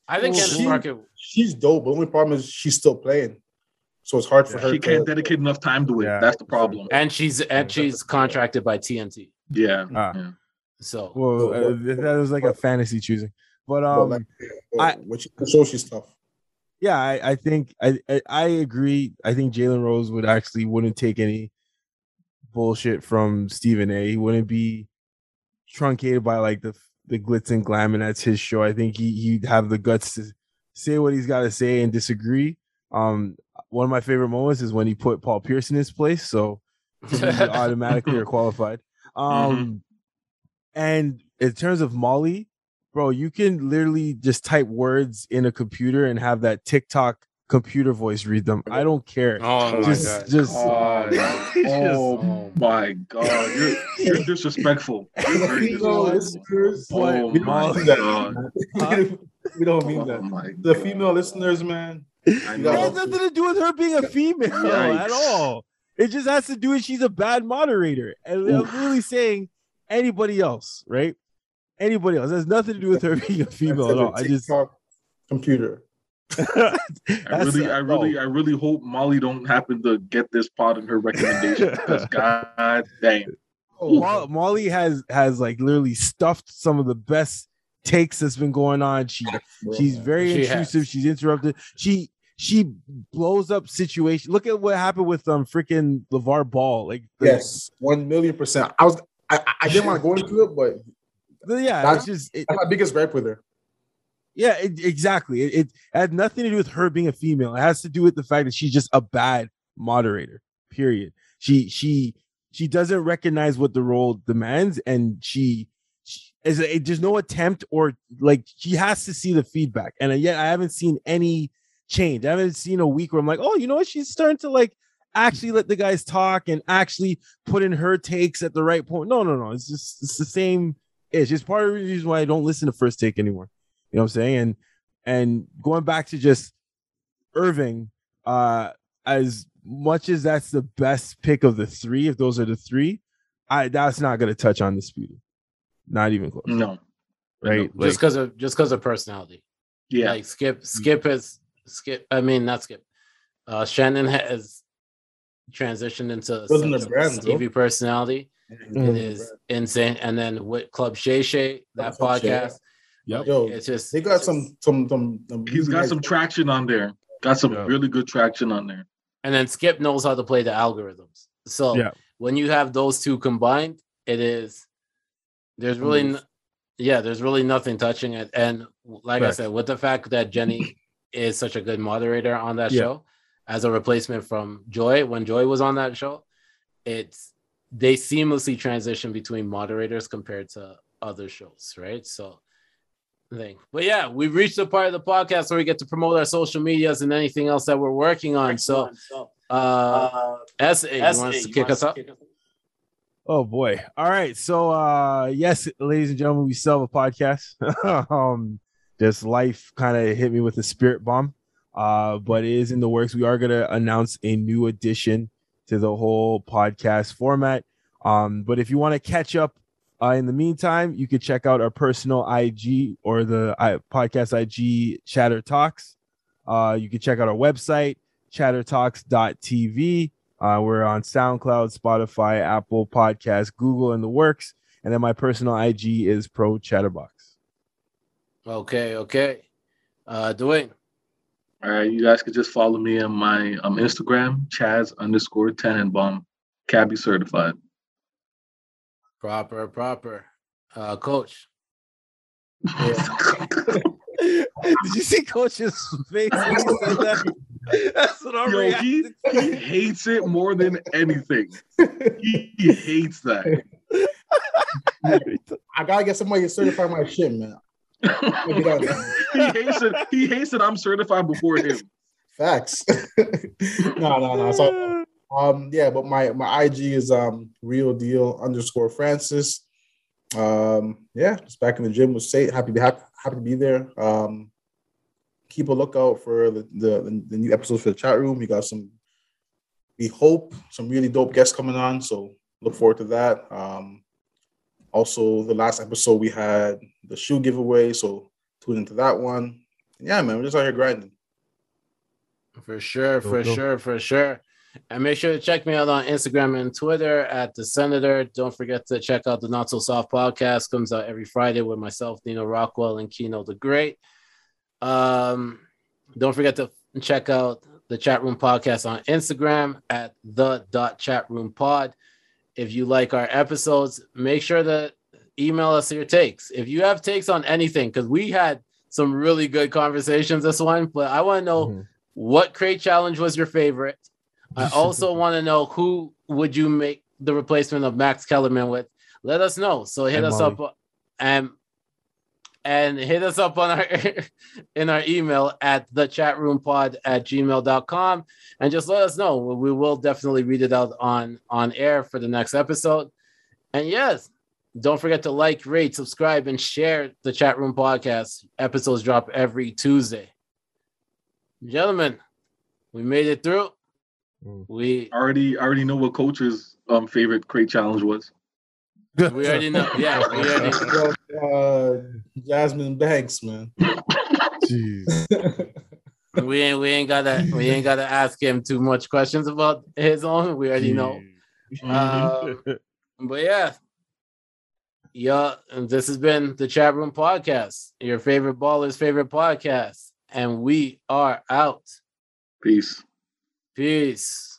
I think Well, Candace she- Parker. She's dope. But the only problem is she's still playing, so it's hard for her. She to, can't dedicate enough time to it. Yeah. That's the problem. And she's and she's contracted by TNT. Yeah. Ah. yeah. So Well, uh, that was like a fantasy choosing, but but um, like, I- which show she's tough. yeah, I, I think I, I I agree. I think Jalen Rose would actually wouldn't take any bullshit from Stephen A. He wouldn't be truncated by like the the glitz and glam, and that's his show. I think he he'd have the guts to say what he's got to say and disagree. Um, one of my favorite moments is when he put Paul Pierce in his place, so to me, you automatically are qualified. Um, and in terms of Molly, bro, you can literally just type words in a computer and have that TikTok computer voice read them. I don't care. Oh my just, god. just oh my god, you're, you're disrespectful. You're very Female disrespectful. listeners, Oh we don't my mean that. god. we don't mean Oh that. my The female listeners, man. I it has nothing to do with her being a female at all. It just has to do with she's a bad moderator. And I'm really saying anybody else, right? Anybody else. It has nothing to do with her being a female at all. I just TikTok computer. I really, a- I really, I really hope Molly don't happen to get this pod in her recommendation because god damn. Mo- Molly has has like literally stuffed some of the best takes that's been going on. She she's very She intrusive. has. She's interrupted. She she blows up situation. Look at what happened with um freaking LeVar Ball. Like the- Yes, one million percent. I was, I, I- I didn't want to go into it, but yeah, That's- it's just it, that's my biggest gripe with her. Yeah, it, exactly. It, it had nothing to do with her being a female. It has to do with the fact that she's just a bad moderator. Period. She she she doesn't recognize what the role demands, and she, she is there's no attempt or like she has to see the feedback, and uh, yet I haven't seen any change. I haven't seen a week where I'm like, oh, you know what? She's starting to like actually let the guys talk and actually put in her takes at the right point. No, no, no. It's just it's the same. It's just part of the reason why I don't listen to first take anymore. You know what I'm saying? And and going back to just Irving, uh, as much as that's the best pick of the three, if those are the three, I that's not gonna touch on the disputed. Not even close. No. Right? just Like, because of just because of personality. Yeah. Like Skip, Skip has Skip. I mean, not Skip. Uh, Shannon has transitioned into Wasn't a a brand, though. savvy personality. Mhm. It is insane. And then with Club Shay Shay, that Club Shay. Podcast, Yep. Yo, it's just they got some, some, some. some He's got some traction on there. Got some Yeah. really good traction on there. And then Skip knows how to play the algorithms. So Yeah. when you have those two combined, it is there's really Smooth. n- yeah, there's really nothing touching it. And like Facts. I said, with the fact that Jenny is such a good moderator on that Yeah. show as a replacement from Joy when Joy was on that show, it's they seamlessly transition between moderators compared to other shows, right? So thing. But yeah, we've reached the part of the podcast where we get to promote our social medias and anything else that we're working on. So uh SA, you want to kick us up? Oh boy. All right. So uh yes, ladies and gentlemen, we still have a podcast. um just life kind of hit me with a spirit bomb. Uh, but it is in the works. We are gonna announce a new addition to the whole podcast format. Um, but if you want to catch up uh, in the meantime, you could check out our personal IG or the uh, podcast IG Chatter Talks. Uh, you can check out our website, chattertalks.tv. Uh, we're on SoundCloud, Spotify, Apple Podcasts, Google, and the works. And then my personal IG is Pro Chatterbox. Okay, okay. Uh Dewayne. All right, you guys could just follow me on my um Instagram, Chas underscore Tenenbaum, Cabby certified. Proper, proper. Uh coach. Did you see Coach's face when he said that? That's what I'm Yo, he, he hates it more than anything. He, he hates that. I gotta get somebody to certify my shit, man. he hates it. He hates that I'm certified before him. Facts. no, no, no. So, um, yeah, but my my IG is um real deal underscore Francis. Um, yeah, just back in the gym with safe. Happy to be happy, happy to be there. Um, keep a lookout for the, the the new episodes for the chat room. We got some. We hope some really dope guests coming on, so look forward to that. Um, also, the last episode we had the shoe giveaway, so tune into that one. Yeah, man, we're just out here grinding. For sure, for Dope, dope. sure, for sure. And make sure to check me out on Instagram and Twitter at the Senator. Don't forget to check out the Not So Soft podcast. Comes out every Friday with myself, Nino Rockwell, and Kino the Great. Um, don't forget to check out the Chat Room Podcast on Instagram at the dot chat room pod. If you like our episodes, make sure to email us your takes. If you have takes on anything, because we had some really good conversations this one, but I want to know Mhm. what crate challenge was your favorite. I also want to know who would you make the replacement of Max Kellerman with. Let us know. So hit And us Molly. up and and hit us up on our in our email at the chat room pod at gmail.com and just let us know. We will definitely read it out on on air for the next episode. And yes, don't forget to like, rate, subscribe, and share the chat room podcast. Episodes drop every Tuesday. Gentlemen, we made it through. Mm. We already I already know what coach's um favorite crate challenge was. we already know. Yeah, we already uh, Jasmine Banks, man. Jeez. we ain't we ain't gotta we ain't gotta ask him too much questions about his own. We already know. Uh, but yeah. Yeah, and this has been the Chat Room Podcast, your favorite baller's favorite podcast. And we are out. Peace. Peace.